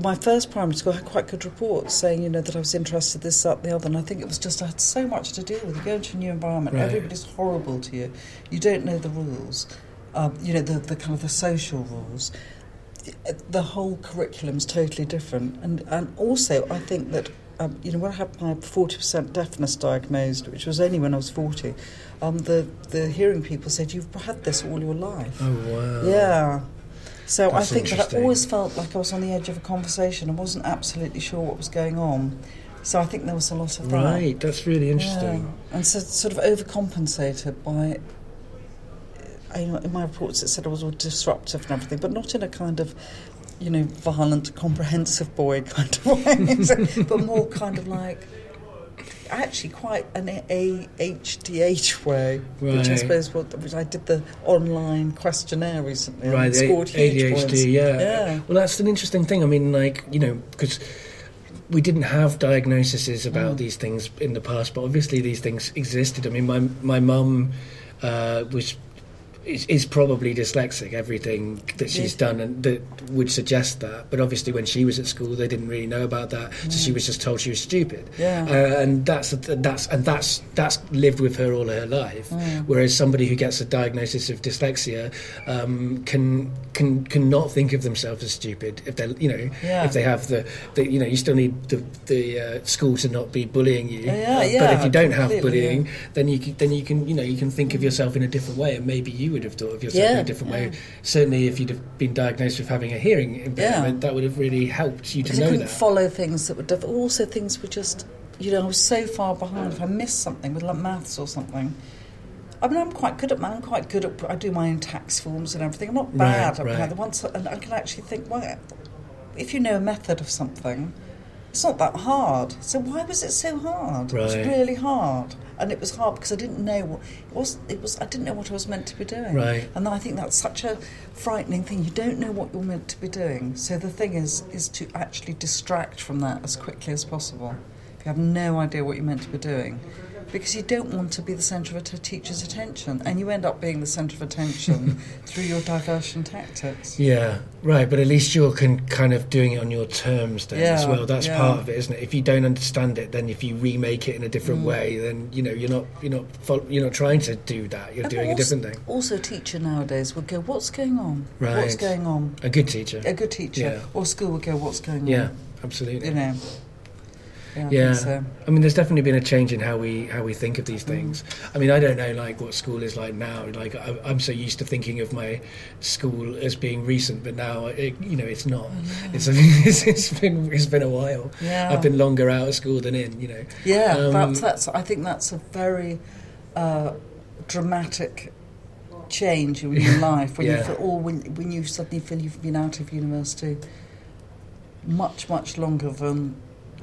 My first primary school had quite good reports saying, you know, that I was interested this, that, the other. And I think it was just I had so much to deal with. You go into a new environment, Right. everybody's horrible to you. You don't know the rules. Um, you know, the, the kind of the social rules the whole curriculum's totally different. And, and also, I think that, um, you know, when I had my 40% deafness diagnosed, which was only when I was 40, um, the, the hearing people said, You've had this all your life. Oh wow. Yeah. So That's I think that I always felt like I was on the edge of a conversation. I wasn't absolutely sure what was going on. So I think there was a lot of that. Right. That's really interesting. Yeah. And so sort of overcompensated by. I, in my reports, it said I was all disruptive and everything, but not in a kind of, you know, violent, comprehensive boy kind of way, but more kind of like. Actually, quite an AHDH way, which I suppose what which I did the online questionnaire recently Right, and scored huge ADHD, points. yeah. yeah. Well, that's an interesting thing. I mean, like you know, because we didn't have diagnoses about Mm. these things in the past, but obviously these things existed. I mean, my my mum uh, was is, is probably dyslexic. Everything that she's done and that would suggest that. But obviously, when she was at school, they didn't really know about that, so she was just told she was stupid. Yeah. Uh, and that's that's and that's that's lived with her all her life. Mm. Whereas somebody who gets a diagnosis of dyslexia um, can can can not think of themselves as stupid if they you know Yeah. if they have the, the you know you still need the the uh, school to not be bullying you. Yeah, yeah, but if you don't have bullying, then you can, then you can you know you can think of yourself in a different way, and maybe you would have thought of yourself in a different yeah. way. Certainly, if you'd have been diagnosed with having a hearing impairment, that would have really helped you to I know couldn't that. follow things that were diff- also things were just you know I was so far behind if I missed something with like maths or something. I mean, I'm quite good at math. I'm quite good at. I do my own tax forms and everything. I'm not Right, bad at right. math. The ones, and I can actually think, well, if you know a method of something, it's not that hard. So why was it so hard? It was really hard, and it was hard because I didn't know what it was. It was I didn't know what I was meant to be doing. Right. And I think that's such a frightening thing. You don't know what you're meant to be doing. So the thing is, is to actually distract from that as quickly as possible. If you have no idea what you're meant to be doing, because you don't want to be the centre of a teacher's attention, and you end up being the centre of attention through your diversion tactics. Yeah, right. But at least you're can, kind of doing it on your terms then as well. That's yeah. part of it, isn't it? If you don't understand it, then if you remake it in a Mm. different way, then you know you're not you're not you're not trying to do that. You're And doing a also- different thing. Also, a teacher nowadays would go, "What's going on? What's going on?" A good teacher. A good teacher Yeah. or school would go, "What's going on?" Yeah, absolutely. You know. Yeah. I Yeah, think so. I mean, there's definitely been a change in how we how we think of these Mm. things. I mean, I don't know like what school is like now. Like I, I'm so used to thinking of my school as being recent, but now it, you know it's not. It's, it's it's been it's been a while. Yeah. I've been longer out of school than in. You know. Yeah, Um, that's that's. I think that's a very uh, dramatic change in your life when you feel, or when when you suddenly feel you've been out of university much much longer than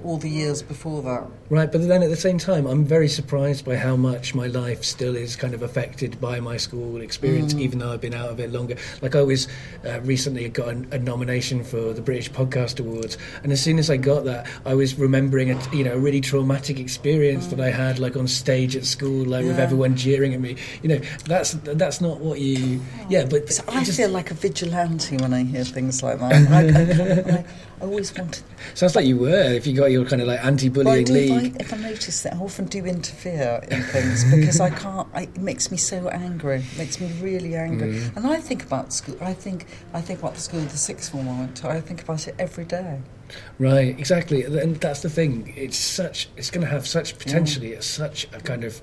all the years before that. Right, but then at the same time, I'm very surprised by how much my life still is kind of affected by my school experience, Mm. even though I've been out of it longer. Like I was uh, recently got a, a nomination for the British Podcast Awards, and as soon as I got that, I was remembering a you know a really traumatic experience that I had like on stage at school, like with Mm. Everyone jeering at me. You know, that's that's not what you. Yeah, but So I just feel like a vigilante when I hear things like that. I, I, I, I always wanted. sounds like you were. If you got your kind of like Well, anti-bullying do, if, I, league. if I notice that, I often do interfere in things because I can't. I, it makes me so angry. It makes me really angry. Mm. And I think about school. I think I think about the school, the sixth form I went to. I think about it every day. Right, exactly, and that's the thing. It's such. It's going to have such potentially. It's such a kind of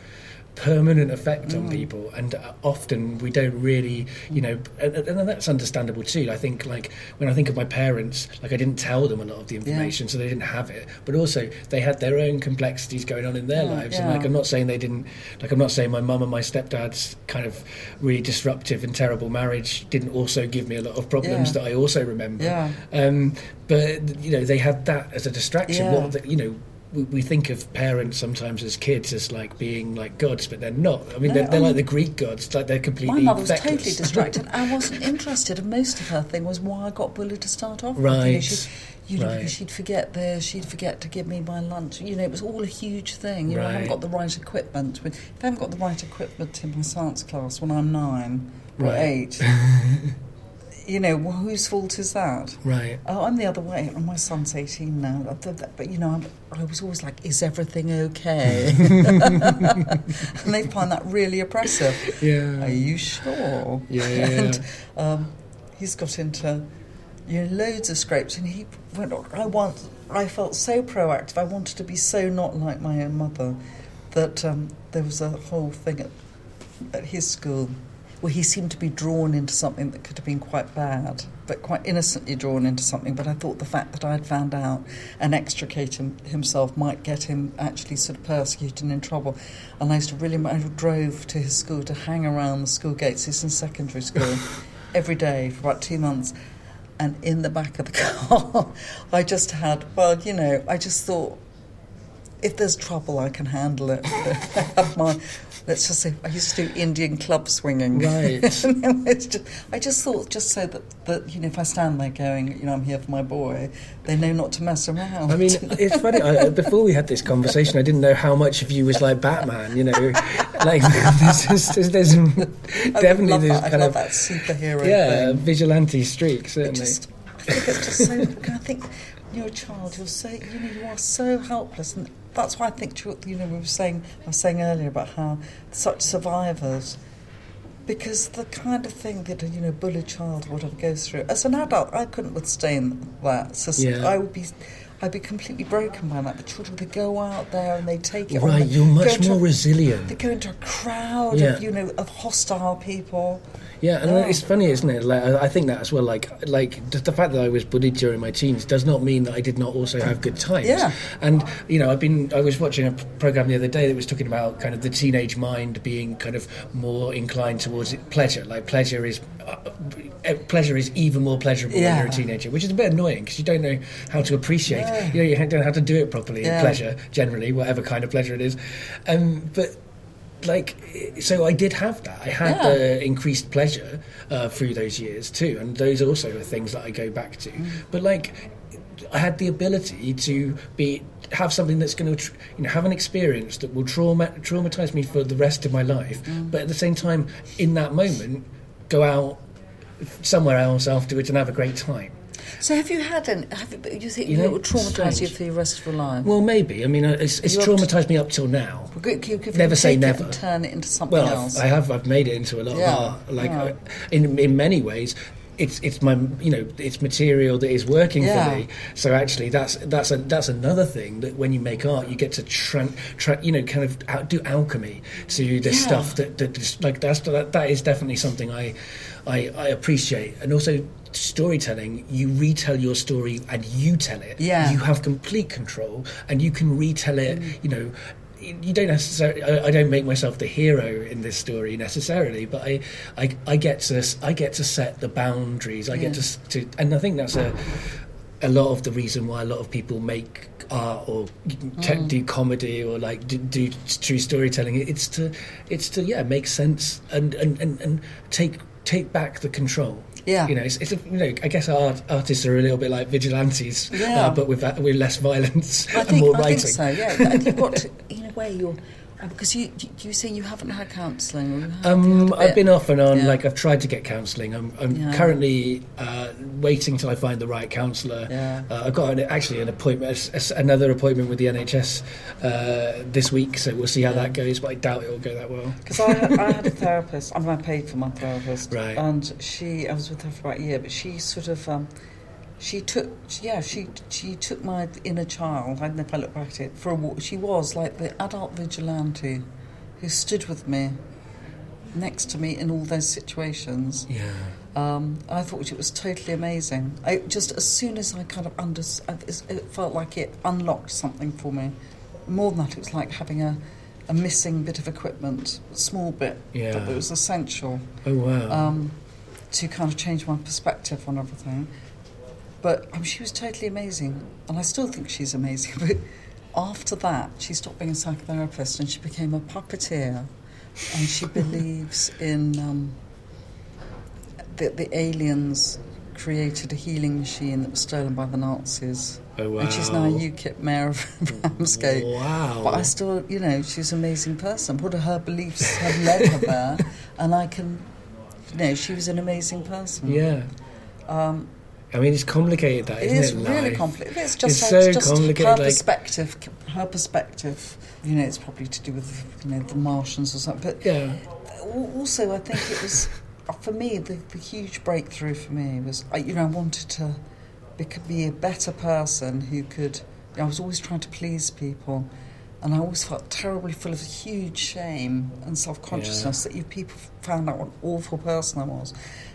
permanent effect on people, and uh, often we don't really, you know, and, and that's understandable too. I think, like when I think of my parents, like I didn't tell them a lot of the information, so they didn't have it. But also, they had their own complexities going on in their Yeah, lives, and like I'm not saying they didn't. Like I'm not saying my mum and my stepdad's kind of really disruptive and terrible marriage didn't also give me a lot of problems Yeah. that I also remember. Yeah. Um, but you know, they had that as a distraction. Yeah. What the, you know, we, we think of parents sometimes as kids as like being like gods, but they're not. I mean, No, they're, they're um, like the Greek gods. Like they're completely. My mother was feckless. totally distracted. I wasn't interested, and most of her thing was why I got bullied to start off with. You know, Right, she'd, you know, right. because she'd forget this, she'd forget to give me my lunch. You know, it was all a huge thing. You know, I haven't got the right equipment. If I haven't got the right equipment in my science class when I'm nine or Right. eight, you know, well, whose fault is that? Right. Oh, I'm the other way. Oh, my son's 18 now. I thought that- But, you know, I'm, I was always like, is everything okay? and they find that really oppressive. Yeah. Are you sure? Yeah, yeah, and um, he's got into you know, loads of scrapes, and he went. I want. I felt so proactive. I wanted to be so not like my own mother that um, there was a whole thing at, at his school where he seemed to be drawn into something that could have been quite bad, but quite innocently drawn into something. But I thought the fact that I'd found out and extricate him, himself might get him actually sort of persecuted and in trouble. And I used to really, I drove to his school to hang around the school gates. He's in secondary school every day for about two months. And in the back of the car, I just had, well, you know, I just thought, if there's trouble, I can handle it. My, let's just say, I used to do Indian club swinging. Right. it's just, I just thought, just so that, that, you know, if I stand there going, you know, I'm here for my boy, they know not to mess around. I mean, it's funny. I, before we had this conversation, I didn't know how much of you was like Batman. You know, like there's, there's, there's definitely this that. Kind of that superhero yeah thing. vigilante streak. Certainly. just, I think it's just so. I think when you're a child, you're so you know you are so helpless, and that's why I think you know we were saying I was saying earlier about how such survivors. Because the kind of thing that a you know bullied child or whatever goes through, as an adult, I couldn't withstand that. So Yeah. I would be, I'd be completely broken by that. The children they go out there and they take it. Right, you're much more a- resilient. They go into a crowd Yeah. of you know of hostile people. Yeah, and Oh. it's funny, isn't it? Like, I think that as well. Like, like the, fact that I was bullied during my teens does not mean that I did not also have good times. Yeah. And you know, I've been. I was watching a program the other day that was talking about kind of the teenage mind being kind of more inclined towards pleasure. Like, pleasure is. Uh, pleasure is even more pleasurable when you're a teenager, which is a bit annoying because you don't know how to appreciate. Yeah. You know, you don't know how to do it properly. Yeah. Pleasure, generally, whatever kind of pleasure it is. Um, but like so i did have that i had Yeah. the increased pleasure uh, through those years too and those also are things that i go back to Mm. but like i had the ability to be have something that's going to you know have an experience that will trauma traumatize me for the rest of my life Mm. but at the same time in that moment go out somewhere else afterwards and have a great time So have you had any? Have you, you think You know, it will traumatise you for the rest of your life? well maybe i mean uh, it's, it's You have to- traumatized me up till now You could- you could Never say take it never. turn it into something Well, else. I've, I have. I've made it into a lot Yeah, of art. Like yeah. uh, in in many ways, it's it's my you know it's material that is working Yeah. for me. So actually, that's that's a, that's another thing that when you make art, you get to tran, tra, you know kind of out, do alchemy to the Yeah. stuff that that is, like that's that, that is definitely something I, I I appreciate, and also. Storytelling, you retell your story and you tell it. Yeah. You have complete control and you can retell it, Mm. you know, you don't necessarily. I, don't make myself the hero in this story necessarily, but I, I, I get to, I get to set the boundaries. I get to, to, and I think that's a, a lot of the reason why a lot of people make art or te- Mm. do comedy or like do, do true storytelling. It's to, it's to yeah make sense and and, and, and take take back the control. Yeah. you know, it's, it's a, you know, I guess art, artists are a little bit like vigilantes, Yeah. uh, but with that, with less violence I and think, more I writing. think so. Yeah, you've got to, in a way, you're uh, because you you, you say you haven't had counselling. or you have- Um, had I've been off and on. Yeah. Like I've tried to get counselling. I'm, I'm Yeah. currently uh, waiting till I find the right counsellor. Yeah. Uh, I've got an, actually an appointment, a- a- another appointment with the NHS uh, this week. So we'll see how that goes. But I doubt it will go that well. Because I, had- I had a therapist. I mean, I paid for my therapist, Right. and she. I was with her for about a year, but she sort of. Um, she took, yeah, she she took my inner child. I don't know if I look back at it for a walk. She was like the adult vigilante who stood with me, next to me in all those situations. Yeah. Um, I thought it was totally amazing. I just as soon as I kind of under, it felt like it unlocked something for me. More than that, it was like having a, a missing bit of equipment, a small bit, Yeah. but it was essential Oh wow. um, to kind of change my perspective on everything. But um, she was totally amazing, and I still think she's amazing. But after that, she stopped being a psychotherapist and she became a puppeteer, and she believes in um, that the aliens created a healing machine that was stolen by the Nazis. oh wow. And she's now a UKIP mayor of Ramsgate. Wow. But I still, you know, she's an amazing person. What her beliefs have led her there, and I can, you know, she was an amazing person. Yeah. Um, I mean, it's complicated. That it isn't is it? really complicated. It's just, It's it's so just complicated, her like- perspective. Her perspective. You know, it's probably to do with you know the Martians or something. But Yeah. also, I think it was for me the, the huge breakthrough for me was I, you know I wanted to be a better person who could. I was always trying to please people, and I always felt terribly full of huge shame and self consciousness that you people found out what an awful person I was.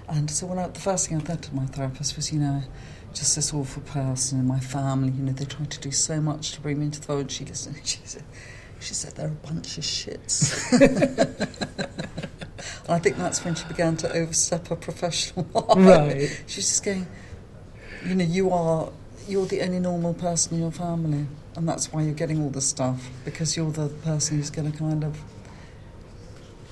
And so when I, the first thing I said to my therapist was, you know. Just this awful person in my family, you know, they tried to do so much to bring me into the world. She listened. She said, "She said they're a bunch of shits." And I think that's when she began to overstep her professional line. Right. She's just going, you know, you are you're the only normal person in your family, and that's why you're getting all this stuff because you're the person who's going to kind of,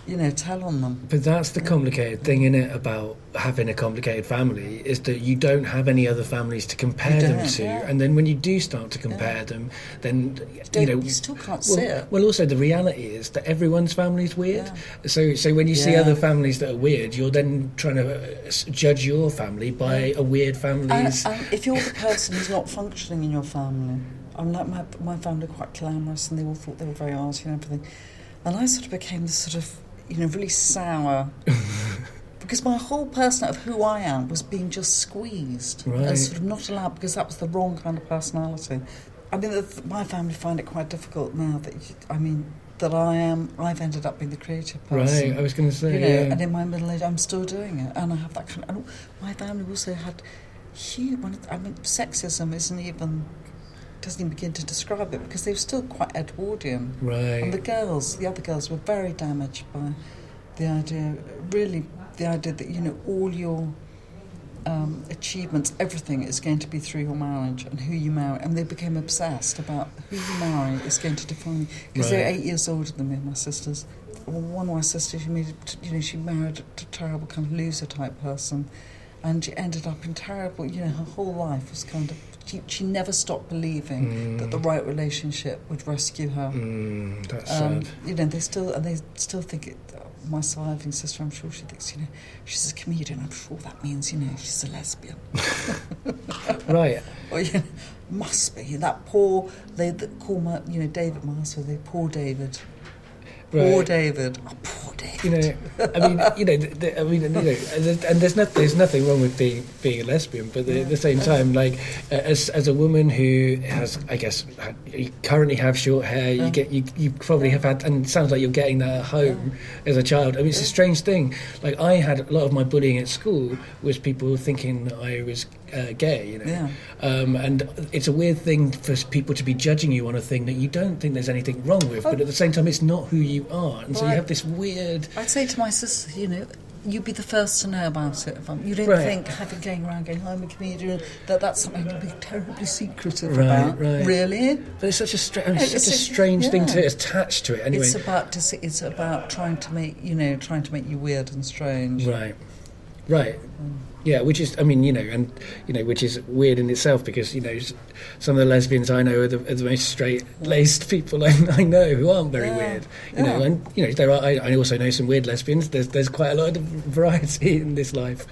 you know, tell on them. But that's the complicated thing in it about having a complicated family is that you don't have any other families to compare them to, yeah. and then when you do start to compare them, then You, you know you still can't see Well, it. well, also the reality is that everyone's family is weird. Yeah. So, so when you see other families that are weird, you're then trying to uh, judge your family by a weird And, family's. and if you're the person who's not functioning in your family, I'm like my my family are quite glamorous, and they all thought they were very arty and everything, and I sort of became this sort of you know really sour. Because my whole person of who I am was being just squeezed Right. and sort of not allowed because that was the wrong kind of personality. I mean, the, my family find it quite difficult now that you, I mean that I am. I've ended up being the creative person. right, I was going to say, you know, yeah. and in my middle age, I'm still doing it, and I have that kind of. And my family also had huge. I mean, sexism isn't even doesn't even begin to describe it because they were still quite Edwardian, Right. and the girls, the other girls, were very damaged by the idea. Really, the idea that you know all your um, achievements, everything is going to be through your marriage and who you marry, and they became obsessed about who you marry is going to define you because they're eight years older than me, my sisters. Well, one of my sisters, she made, you know, she married a terrible kind of loser type person, and she ended up in terrible. You know, her whole life was kind of. She, she never stopped believing that the right relationship would rescue her. Mm, that's Um, sad. you know, they still and they still think it. My surviving sister, I'm sure she thinks, you know, she's a comedian. I'm sure that means, you know, she's a lesbian. Right. Or you know, must be that poor. They that call my, you know, David Marsfield. They poor David. Poor David. Oh, poor David. You know, I mean, you know, th- th- I mean, you know, and there's- not, there's nothing wrong with being being a lesbian, but at the same time, like uh, as as a woman who has, I guess, you currently have short hair, you get you you probably have had, and it sounds like you're getting that at home as a child. I mean, it's a strange thing. Like I had a lot of my bullying at school was people thinking that I was uh, gay, you know, Yeah. um, and it's a weird thing for people to be judging you on a thing that you don't think there's anything wrong with, but at the same time, it's not who you are, and so you have this weird. I'd say to my sister, you know, you'd be the first to know about it. If I'm, you don't Right. think having going around going, I'm a comedian, that that's something to be terribly secretive Right, about. right. Really? But it's such a, stra- it's such a strange thing yeah. to attach to it. Anyway, It's about dis- it's about trying to make you know trying to make you weird and strange. right, right, yeah. Which is, I mean, you know, and you know, which is weird in itself because you know some of the lesbians I know are the, are the most straight-laced people I, I know who aren't very Yeah, weird. You know, and you know, there are. I, I also know some weird lesbians. There's there's quite a lot of variety in this life,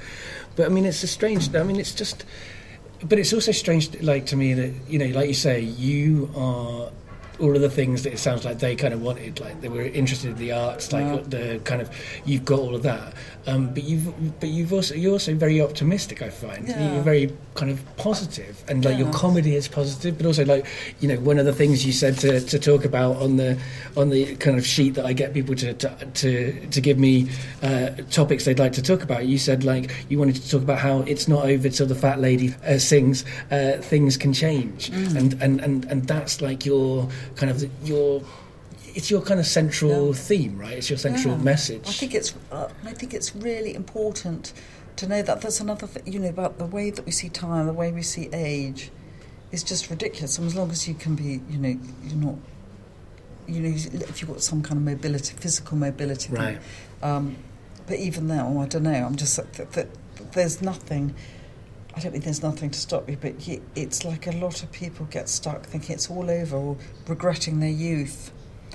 but I mean, it's a strange. I mean, it's just. But it's also strange, like to me, that you know, like you say, you are all of the things that it sounds like they kind of wanted. Like they were interested in the arts, like Yeah. the kind of you've got all of that. Um, but you've but you've also you're also very optimistic. I find Yeah. you're very kind of positive, and like your comedy is positive, but also like you know one of the things you said to, to talk about on the on the kind of sheet that I get people to to to, to give me uh, topics they'd like to talk about. You said like you wanted to talk about how it's not over till the fat lady uh, sings. Uh, things can change, Mm. and, and and and that's like your kind of your. It's your kind of central Yeah. theme, right? It's your central Yeah. message. I think it's uh, I think it's really important to know that there's another thing, you know about the way that we see time, the way we see age, is just ridiculous. And as long as you can be, you know, you're not, you know, if you've got some kind of mobility, physical mobility, Right. Um, but even then, oh, I don't know. I'm just that, that, there's nothing. I don't mean there's nothing to stop you, but it's like a lot of people get stuck thinking it's all over or regretting their youth.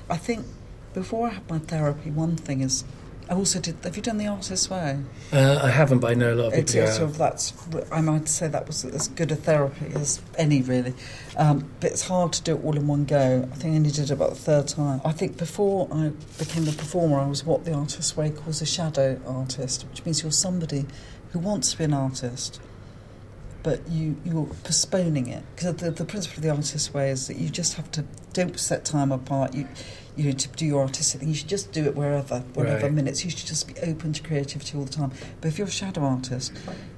I think before I had my therapy, one thing is I also did. Have you done the artist's way? Uh, I haven't, but I know a lot of It's people. who sort of that's. I might say that was as good a therapy as any, really. Um, but it's hard to do it all in one go. I think I only did it about the third time. I think before I became a performer, I was what the artist's way calls a shadow artist, which means you're somebody who wants to be an artist, but you you're postponing it because the, the principle of the artist's way is that you just have to don't set time apart. You you know, to do your artistic thing, you should just do it wherever, whatever Right. minutes. You should just be open to creativity all the time. But if you're a shadow artist,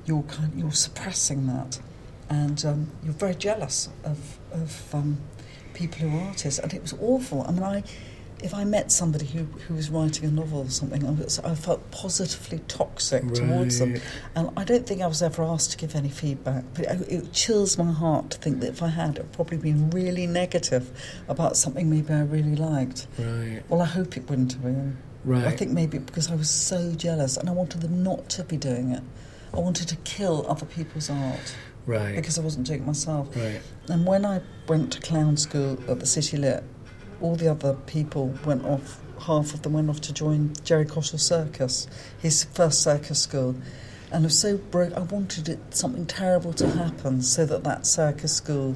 you're kind, you're suppressing that, and um, you're very jealous of of um, people who are artists. And it was awful. I mean, I if I met somebody who, who was writing a novel or something, I, was, I felt positively toxic towards them. And I don't think I was ever asked to give any feedback, but it, it chills my heart to think that if I had, it would probably been really negative about something maybe I really liked. Right. Well, I hope it wouldn't have been. Right. I think maybe because I was so jealous and I wanted them not to be doing it. I wanted to kill other people's art Right. because I wasn't doing it myself. Right. And when I went to clown school at the City Lit, all the other people went off, half of them went off to join Gerry Cottle Circus, his first circus school. And I was so broke, I wanted it, something terrible to happen so that that circus school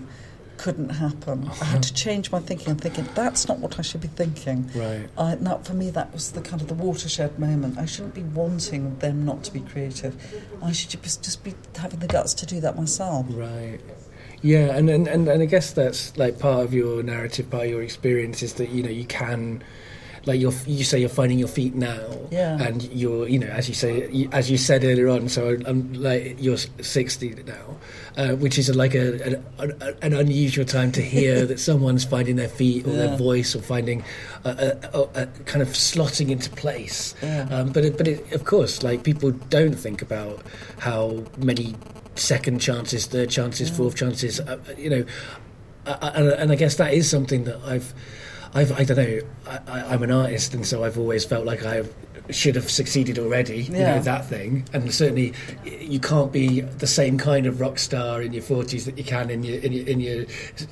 couldn't happen. I had to uh-huh. change my thinking and thinking, that's not what I should be thinking. Right. I, that, for me, that was the kind of the watershed moment. I shouldn't be wanting them not to be creative. I should just, just be having the guts to do that myself. Right. Yeah, and, and, and, and I guess that's like part of your narrative, part of your experience is that you know you can, like you're you say you're finding your feet now, Yeah. and you're you know as you say you, as you said earlier on. So I'm like you're sixty now, uh, which is like a, an, an unusual time to hear that someone's finding their feet or Yeah. their voice or finding a, a, a, a kind of slotting into place. Yeah. Um, but it, but it, of course, like people don't think about how many second chances, third chances, fourth chances. Uh, you know, uh, and, and I guess that is something that I've, I've I don't know. I, I, I'm an artist, and so I've always felt like I should have succeeded already. You Yeah. know that thing, and certainly you can't be the same kind of rock star in your 40s that you can in your in your, in your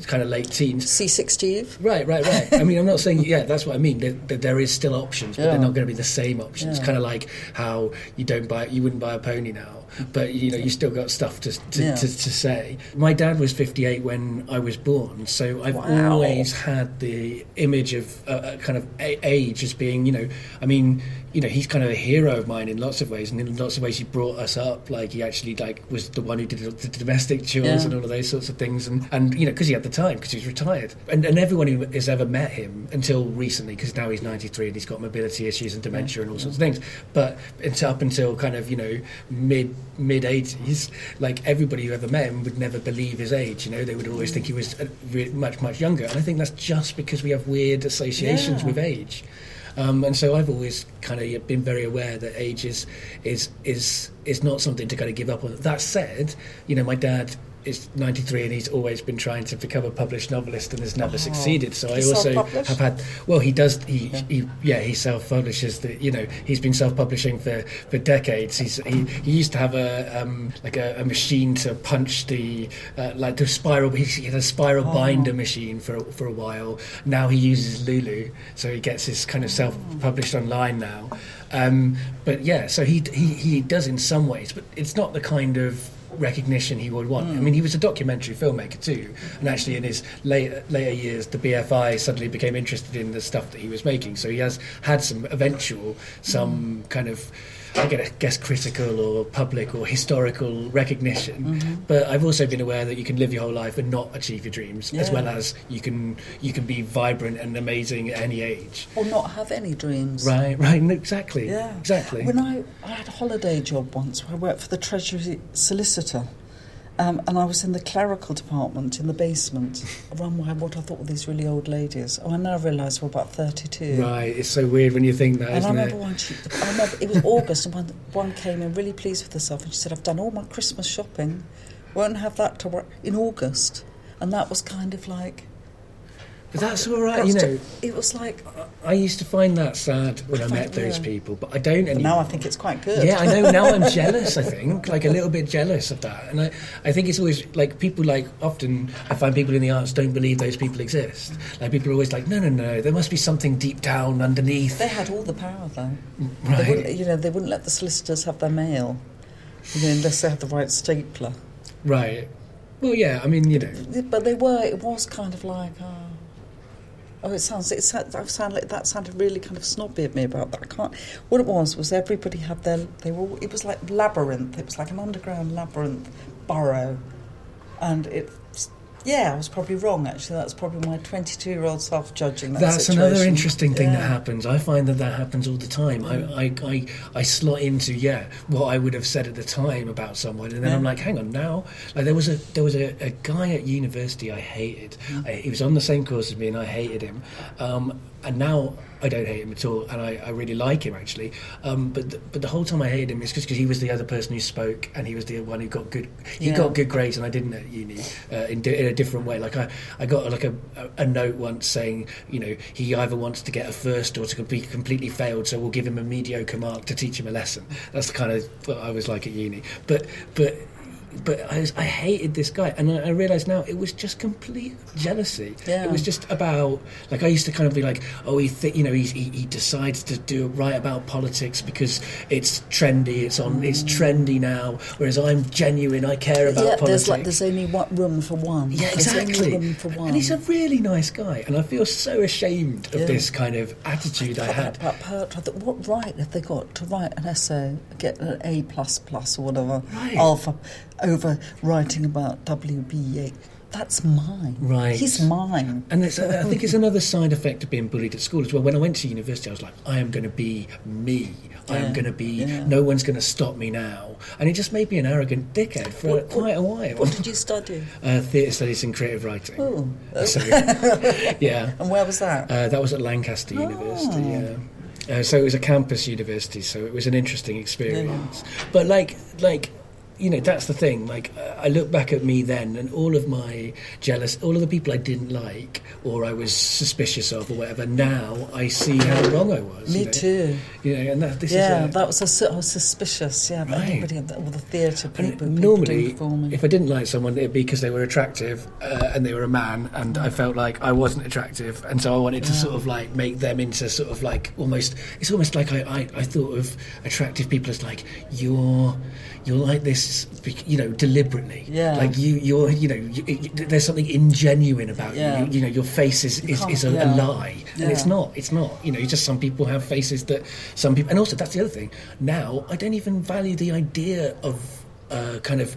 kind of late teens. C6 Steve? Right, right, right. I mean, I'm not saying, yeah, that's what I mean. There, there is still options, but Yeah. they're not going to be the same options. Yeah. Kind of like how you don't buy, you wouldn't buy a pony now, but you know, you still got stuff to to, Yeah. to, to say. My dad was 58 when I was born, so I've Wow. always had the image of uh, uh, kind of a- age as being, you know, I mean, you know, he's kind of a hero of mine in lots of ways, and in lots of ways, he brought us up. Like he actually like was the one who did the domestic chores Yeah. and all of those sorts of things, and and you know, because he had the time, because he was retired, and and everyone who has ever met him until recently, because now he's 93 and he's got mobility issues and dementia and all sorts of things, but until up until kind of you know mid mid 80s, like everybody who ever met him would never believe his age. You know, they would always think he was much much younger, and I think that's just because we have weird associations Yeah. with age. Um, and so I've always kind of been very aware that age is is is is not something to kind of give up on. That said, you know, my dad is 93 and he's always been trying to become a published novelist and has never succeeded. So I also have had. Well, he does. He yeah, he, yeah, he self-publishes. The, you know, he's been self-publishing for, for decades. He's he, he used to have a um, like a, a machine to punch the uh, like the spiral. He, had a spiral binder machine for for a while. Now he uses Lulu, so he gets his kind of self-published online now. Um, but yeah, so he, he he does in some ways, but it's not the kind of recognition he would want. I hmm. mean, he was a documentary filmmaker too, and actually in his later later years, the BFI suddenly became interested in the stuff that he was making. So he has had some eventual, some hmm. kind of. I get, I guess critical or public or historical recognition, mm-hmm. but I've also been aware that you can live your whole life and not achieve your dreams, as well as you can you can be vibrant and amazing at any age. Or not have any dreams. Right, right, exactly, Yeah. exactly. When I, I had a holiday job once where I worked for the Treasury solicitor. Um, and I was in the clerical department in the basement, run by what I thought were these really old ladies. Oh, I now realise we're about 32. Right, it's so weird when you think that, And I remember it? one, she, I remember it was August, and one, one came in really pleased with herself, and she said, "I've done all my Christmas shopping, won't have that to work in August." And that was kind of like, But that's all right, that you know. ju- it was like. Uh, I used to find that sad when I met those Yeah. people, but I don't But anymore. now I think it's quite good. Yeah, I know. Now I'm jealous. I think, like a little bit jealous of that, and I, I think it's always like people like often I find people in the arts don't believe those people exist. Like people are always like, no, no, no, there must be something deep down underneath. They had all the power, though. Mm, they Right. wouldn't, you know, they wouldn't let the solicitors have their mail, you know, unless they had the right stapler. Right. Well, yeah. I mean, you know. But they were. It was kind of like, oh, oh it sounds. It sound, like that sounded really kind of snobby of me about that. I can't. What it was was everybody had their. They were. all- It was like labyrinth. It was like an underground labyrinth burrow, and it. Yeah, I was probably wrong. Actually, that's probably my 22-year-old self judging that That's another interesting thing that happens. I find that that happens all the time. I, I, I, I slot into yeah what I would have said at the time about someone, and then Yeah. I'm like, hang on now. Like there was a there was a, a guy at university I hated. Mm. I, he was on the same course as me, and I hated him. Um, and now I don't hate him at all, and I, I really like him actually. Um, but the, but the whole time I hated him is just because he was the other person who spoke, and he was the one who got good. He Yeah. got good grades, and I didn't at uni uh, in, di- in a different way. Like I, I got like a, a note once saying, you know, he either wants to get a first or to be completely failed, so we'll give him a mediocre mark to teach him a lesson. That's the kind of what I was like at uni. But but but I, was, I hated this guy, and I, I realise now it was just complete jealousy. Yeah. It was just about like I used to kind of be like, oh, he th- you know he, he he decides to do write about politics because it's trendy, it's on, it's mm. trendy now. Whereas I'm genuine, I care about yeah, politics. there's like there's only one room for one. yeah, exactly. room for one. And he's a really nice guy, and I feel so ashamed of Yeah. this kind of attitude I had. I thought, what right have they got to write an essay, get an A plus plus or whatever, Right. alpha, over writing about W.B. Yeats? That's mine. Right. He's mine. And it's, I think it's another side effect of being bullied at school as well. When I went to university, I was like, I am going to be me. I am going to be, yeah. no one's going to stop me now. And it just made me an arrogant dickhead for What- quite a while. What did you study? Uh, theatre studies and creative writing. Oh, So, yeah. and where was that? Uh, that was at Lancaster University, Oh. yeah. Uh, so it was a campus university, so it was an interesting experience. But like, like, you know, that's the thing. Like, I look back at me then, and all of my jealous, all of the people I didn't like or I was suspicious of or whatever. Now I see how wrong I was. Me you know? too. You know, and that this Yeah, is. A, that was a, I was suspicious. Yeah, Right. everybody, all the theatre people, people normally, doing for me. if I didn't like someone, it'd be because they were attractive uh, and they were a man, and I felt like I wasn't attractive, and so I wanted to sort of like make them into sort of like almost. It's almost like I, I, I thought of attractive people as like you're. You're like this, you know, deliberately. Yeah. Like you, you're, you know, you, you, there's something ingenuine about Yeah. you. you. Know, your face is, is, is a, a yeah. lie, and it's not. It's not. You know, it's just some people have faces that some people, and also that's the other thing. Now I don't even value the idea of uh, kind of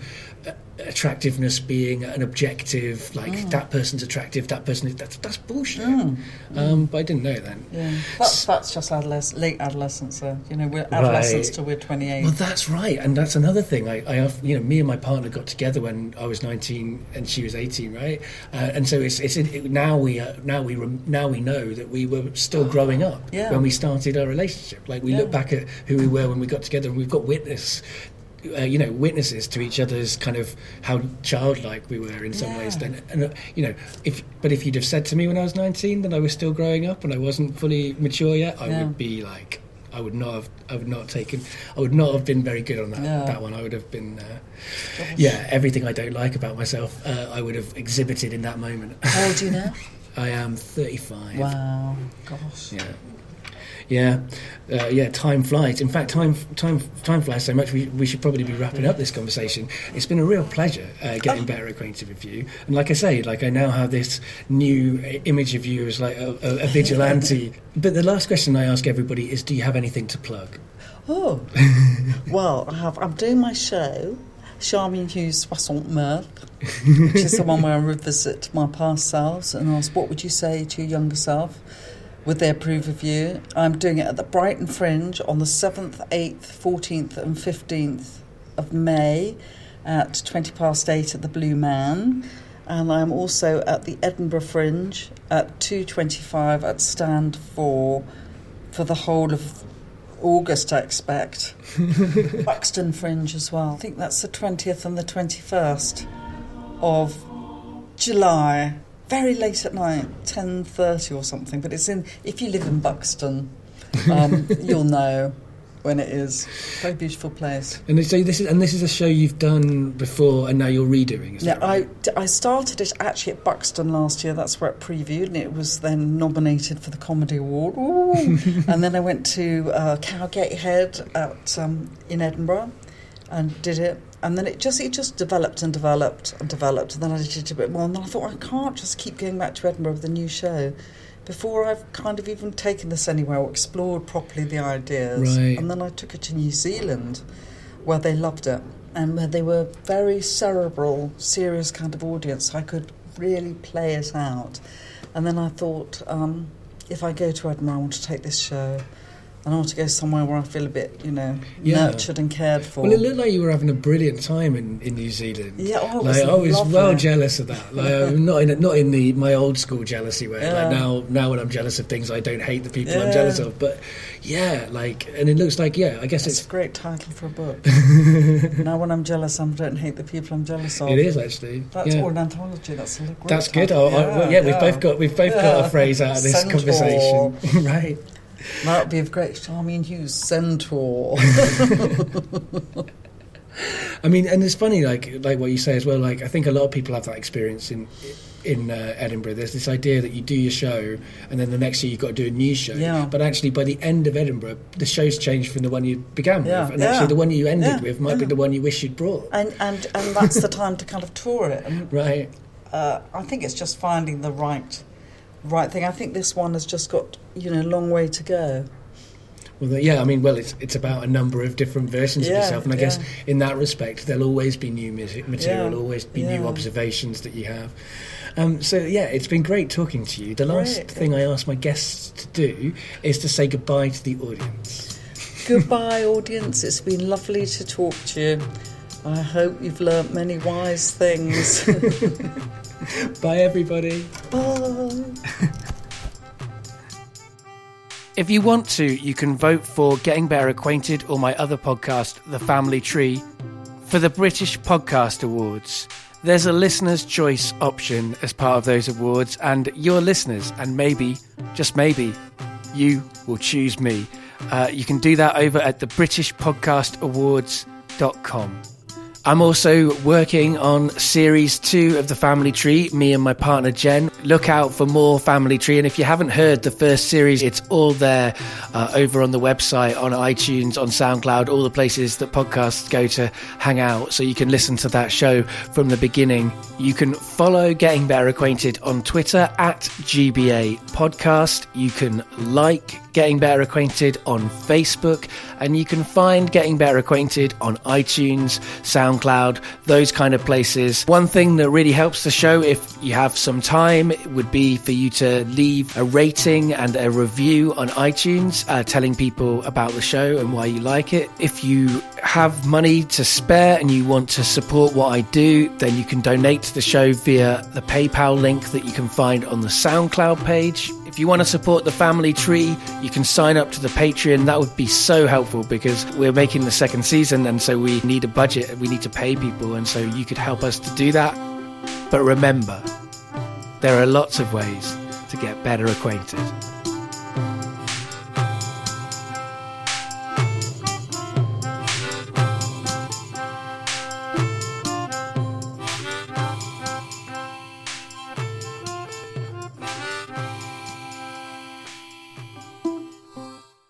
attractiveness being an objective. Like Mm. that person's attractive, that person is. That's that's bullshit. Um, but I didn't know then. yeah, that's that's just late adolescence. Uh, you know, we're adolescents Right. till we're 28. Well, that's right, and that's another thing. I, I, you know, me and my partner got together when I was nineteen and she was eighteen, right? Uh, and so it's, it's it, now we uh, now we rem, now we know that we were still growing up Yeah. when we started our relationship. Like we Yeah. look back at who we were when we got together, and we've got witness. Uh, you know, witnesses to each other's kind of how childlike we were in some Yeah. ways. Then, and uh, you know, if but if you'd have said to me when I was nineteen that I was still growing up and I wasn't fully mature yet, I would be like, I would not have, I would not have taken, I would not have been very good on that Yeah. that one. I would have been, uh, yeah, everything I don't like about myself, uh, I would have exhibited in that moment. How old are you now? I am thirty-five. wow, gosh. Yeah. Yeah, uh, yeah. Time flies. In fact, time time time flies so much. We, we should probably be wrapping up this conversation. It's been a real pleasure uh, getting Oh. better acquainted with you. And like I say, like I now have this new uh, image of you as like a, a, a vigilante. but the last question I ask everybody is, do you have anything to plug? Oh, well, I have, I'm doing my show, Charmian Hughes Soixante Meurtres, which is the one where I revisit my past selves and ask, what would you say to your younger self? Would they approve of you? I'm doing it at the Brighton Fringe on the 7th, 8th, 14th, and 15th of May at 20 past 8 at the Blue Man. And I'm also at the Edinburgh Fringe at 2.25 at Stand 4 for the whole of August, I expect. Buxton Fringe as well. I think that's the 20th and the 21st of July. Very late at night, 10.30 or something. But it's in, if you live in Buxton, um, you'll know when it is. Very beautiful place. And so this is and this is a show you've done before, and now you're redoing. Yeah, right? I, I started it actually at Buxton last year. That's where it previewed, and it was then nominated for the Comedy Award. Ooh. and then I went to uh, Cowgate Head at um, in Edinburgh and did it. And then it just it just developed and developed and developed. And then I did it a bit more. And then I thought I can't just keep going back to Edinburgh with a new show before I've kind of even taken this anywhere or explored properly the ideas. Right. And then I took it to New Zealand, where they loved it and where they were very cerebral, serious kind of audience. I could really play it out. And then I thought, um, if I go to Edinburgh, I want to take this show and I want to go somewhere where I feel a bit, you know, Yeah. nurtured and cared for. Well, it looked like you were having a brilliant time in, in New Zealand. Yeah, oh, like I was well jealous of that. Like I'm not in not in the my old school jealousy way. Yeah. Like now now when I'm jealous of things, I don't hate the people I'm jealous of. But yeah, like and it looks like yeah, I guess It's it's a great title for a book. now, when I'm jealous, I don't hate the people I'm jealous of. it is actually. That's yeah. an anthology. That's That's good. title. Oh, I- well, yeah, we've both got we've both got a phrase out of this Centaur. conversation, right? That would be of great. Charmian Hughes, Centaur. I mean, and it's funny, like like what you say as well. Like I think a lot of people have that experience in in uh, Edinburgh. There's this idea that you do your show, and then the next year you've got to do a new show. Yeah. But actually, by the end of Edinburgh, the show's changed from the one you began Yeah, with, and yeah. actually the one you ended with might be the one you wish you'd brought. and and and that's the time to kind of tour it. And Right. uh, I think it's just finding the right right thing. I think this one has just got you know a long way to go. Well, yeah. I mean, well, it's it's about a number of different versions of yourself, and I guess in that respect, there'll always be new music material, Yeah, always be new observations that you have. Um, so yeah, it's been great talking to you. The last Great. thing I ask my guests to do is to say goodbye to the audience. Goodbye, audience. It's been lovely to talk to you. I hope you've learnt many wise things. Bye, everybody. Bye. If you want to, you can vote for Getting Better Acquainted or my other podcast, The Family Tree, for the British Podcast Awards. There's a listener's choice option as part of those awards, and your listeners, and maybe, just maybe, you will choose me. Uh, you can do that over at the BritishPodcastAwards.com. I'm also working on series two of the Family Tree, me and my partner Jen. Look out for more Family Tree. And if you haven't heard the first series, it's all there uh, over on the website, on iTunes, on SoundCloud, all the places that podcasts go to hang out. So you can listen to that show from the beginning. You can follow Getting Better Acquainted on Twitter at GBA Podcast. You can like Getting Better Acquainted on Facebook, and you can find Getting Better Acquainted on iTunes, SoundCloud, those kind of places. One thing that really helps the show, if you have some time, would be for you to leave a rating and a review on iTunes, uh, telling people about the show and why you like it. If you have money to spare and you want to support what I do, then you can donate to the show via the PayPal link that you can find on the SoundCloud page. If you want to support the family tree, you can sign up to the Patreon. That would be so helpful because we're making the second season and so we need a budget. We need to pay people. And so you could help us to do that. But remember, there are lots of ways to get better acquainted.